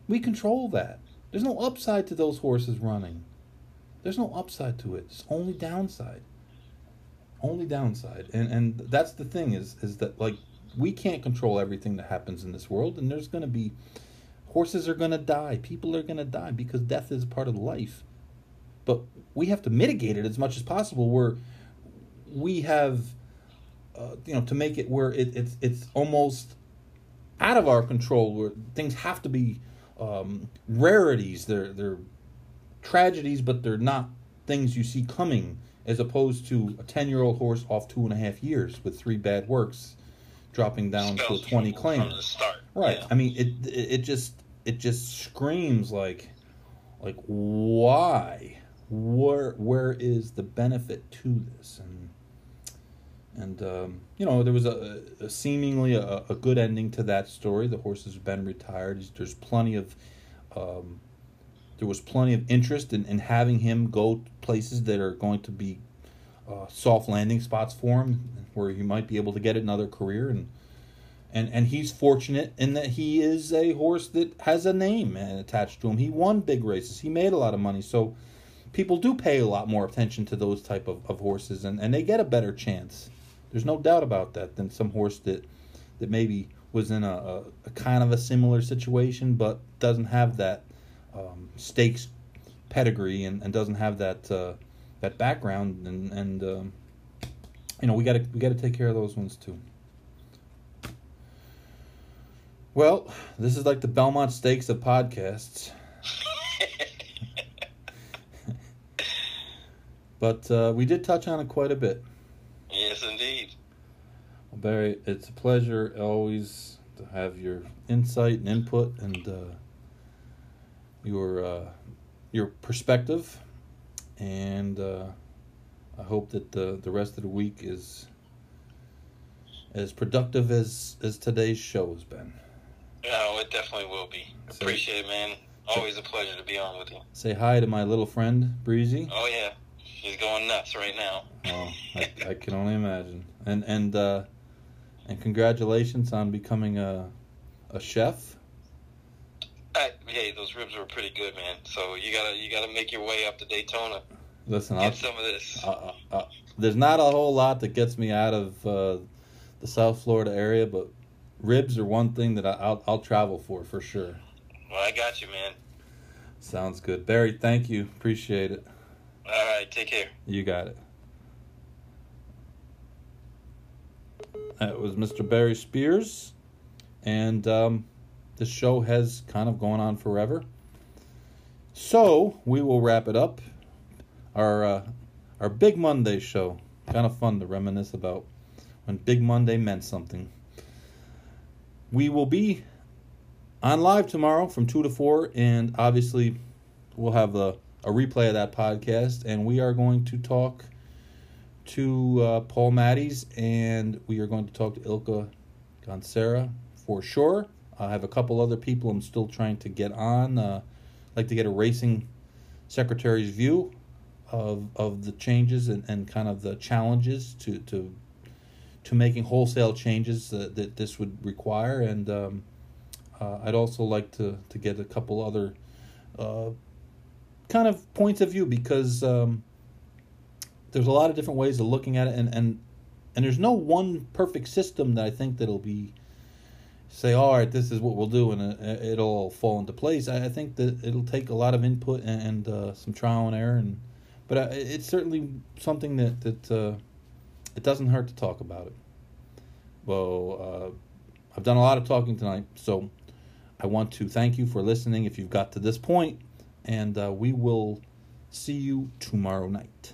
We control that. There's no upside to those horses running. There's no upside to it. It's only downside. Only downside, and and that's the thing is is that like we can't control everything that happens in this world, and there's going to be horses are going to die, people are going to die because death is part of life but we have to mitigate it as much as possible where we have uh, you know to make it where it, it's it's almost out of our control where things have to be um, rarities they're they're tragedies but they're not things you see coming as opposed to a 10 year old horse off two and a half years with three bad works dropping down to a 20 claim. from the start. Right. Yeah. I mean, it it just it just screams like like why? Where where is the benefit to this? And and um, you know, there was a, a seemingly a, a good ending to that story. The horse has been retired. There's plenty of um, there was plenty of interest in, in having him go places that are going to be uh, soft landing spots for him, where he might be able to get another career and and and he's fortunate in that he is a horse that has a name attached to him. He won big races. He made a lot of money. So people do pay a lot more attention to those type of, of horses and, and they get a better chance. There's no doubt about that than some horse that that maybe was in a, a, a kind of a similar situation but doesn't have that um, stakes pedigree and, and doesn't have that uh, that background and and um, you know we got to we got to take care of those ones too. Well, this is like the Belmont Stakes of podcasts. But uh, we did touch on it quite a bit. yes, indeed. Well, Barry, it's a pleasure always to have your insight and input and uh, your uh, your perspective. And uh, I hope that the the rest of the week is as productive as as today's show has been. No, it definitely will be. Appreciate it, man. Always a pleasure to be on with you. Say hi to my little friend Breezy. Oh yeah, she's going nuts right now. Oh, I, I (laughs) can only imagine. And and uh, and congratulations on becoming a a chef. Uh, hey, those ribs were pretty good, man. So you gotta you gotta make your way up to Daytona. Listen, I'll, Get some of this. uh, uh, uh, there's not a whole lot that gets me out of uh, the South Florida area, but ribs are one thing that I, I'll I'll travel for for sure. Well, I got you, man. Sounds good, Barry. Thank you, appreciate it. All right, take care. You got it. That was Mr. Barry Spears, and um, this show has kind of gone on forever. So we will wrap it up. Our uh, our Big Monday show, kind of fun to reminisce about when Big Monday meant something. We will be on live tomorrow from two to four, and obviously we'll have a, a replay of that podcast, and we are going to talk to uh, Paul Maddies, and we are going to talk to Ilka Gansera for sure. I have a couple other people I'm still trying to get on. Uh, like to get a racing secretary's view of of the changes and, and kind of the challenges to to to making wholesale changes that, that this would require, and um, uh, I'd also like to to get a couple other uh, kind of points of view because um, there's a lot of different ways of looking at it, and and and there's no one perfect system that I think that'll be say, all right, this is what we'll do, and it, it'll all fall into place. I, I think that it'll take a lot of input and, and uh, some trial and error, and but uh, it's certainly something that that uh, it doesn't hurt to talk about it. Well, uh, I've done a lot of talking tonight, so I want to thank you for listening. If you've got to this point, and uh, we will see you tomorrow night.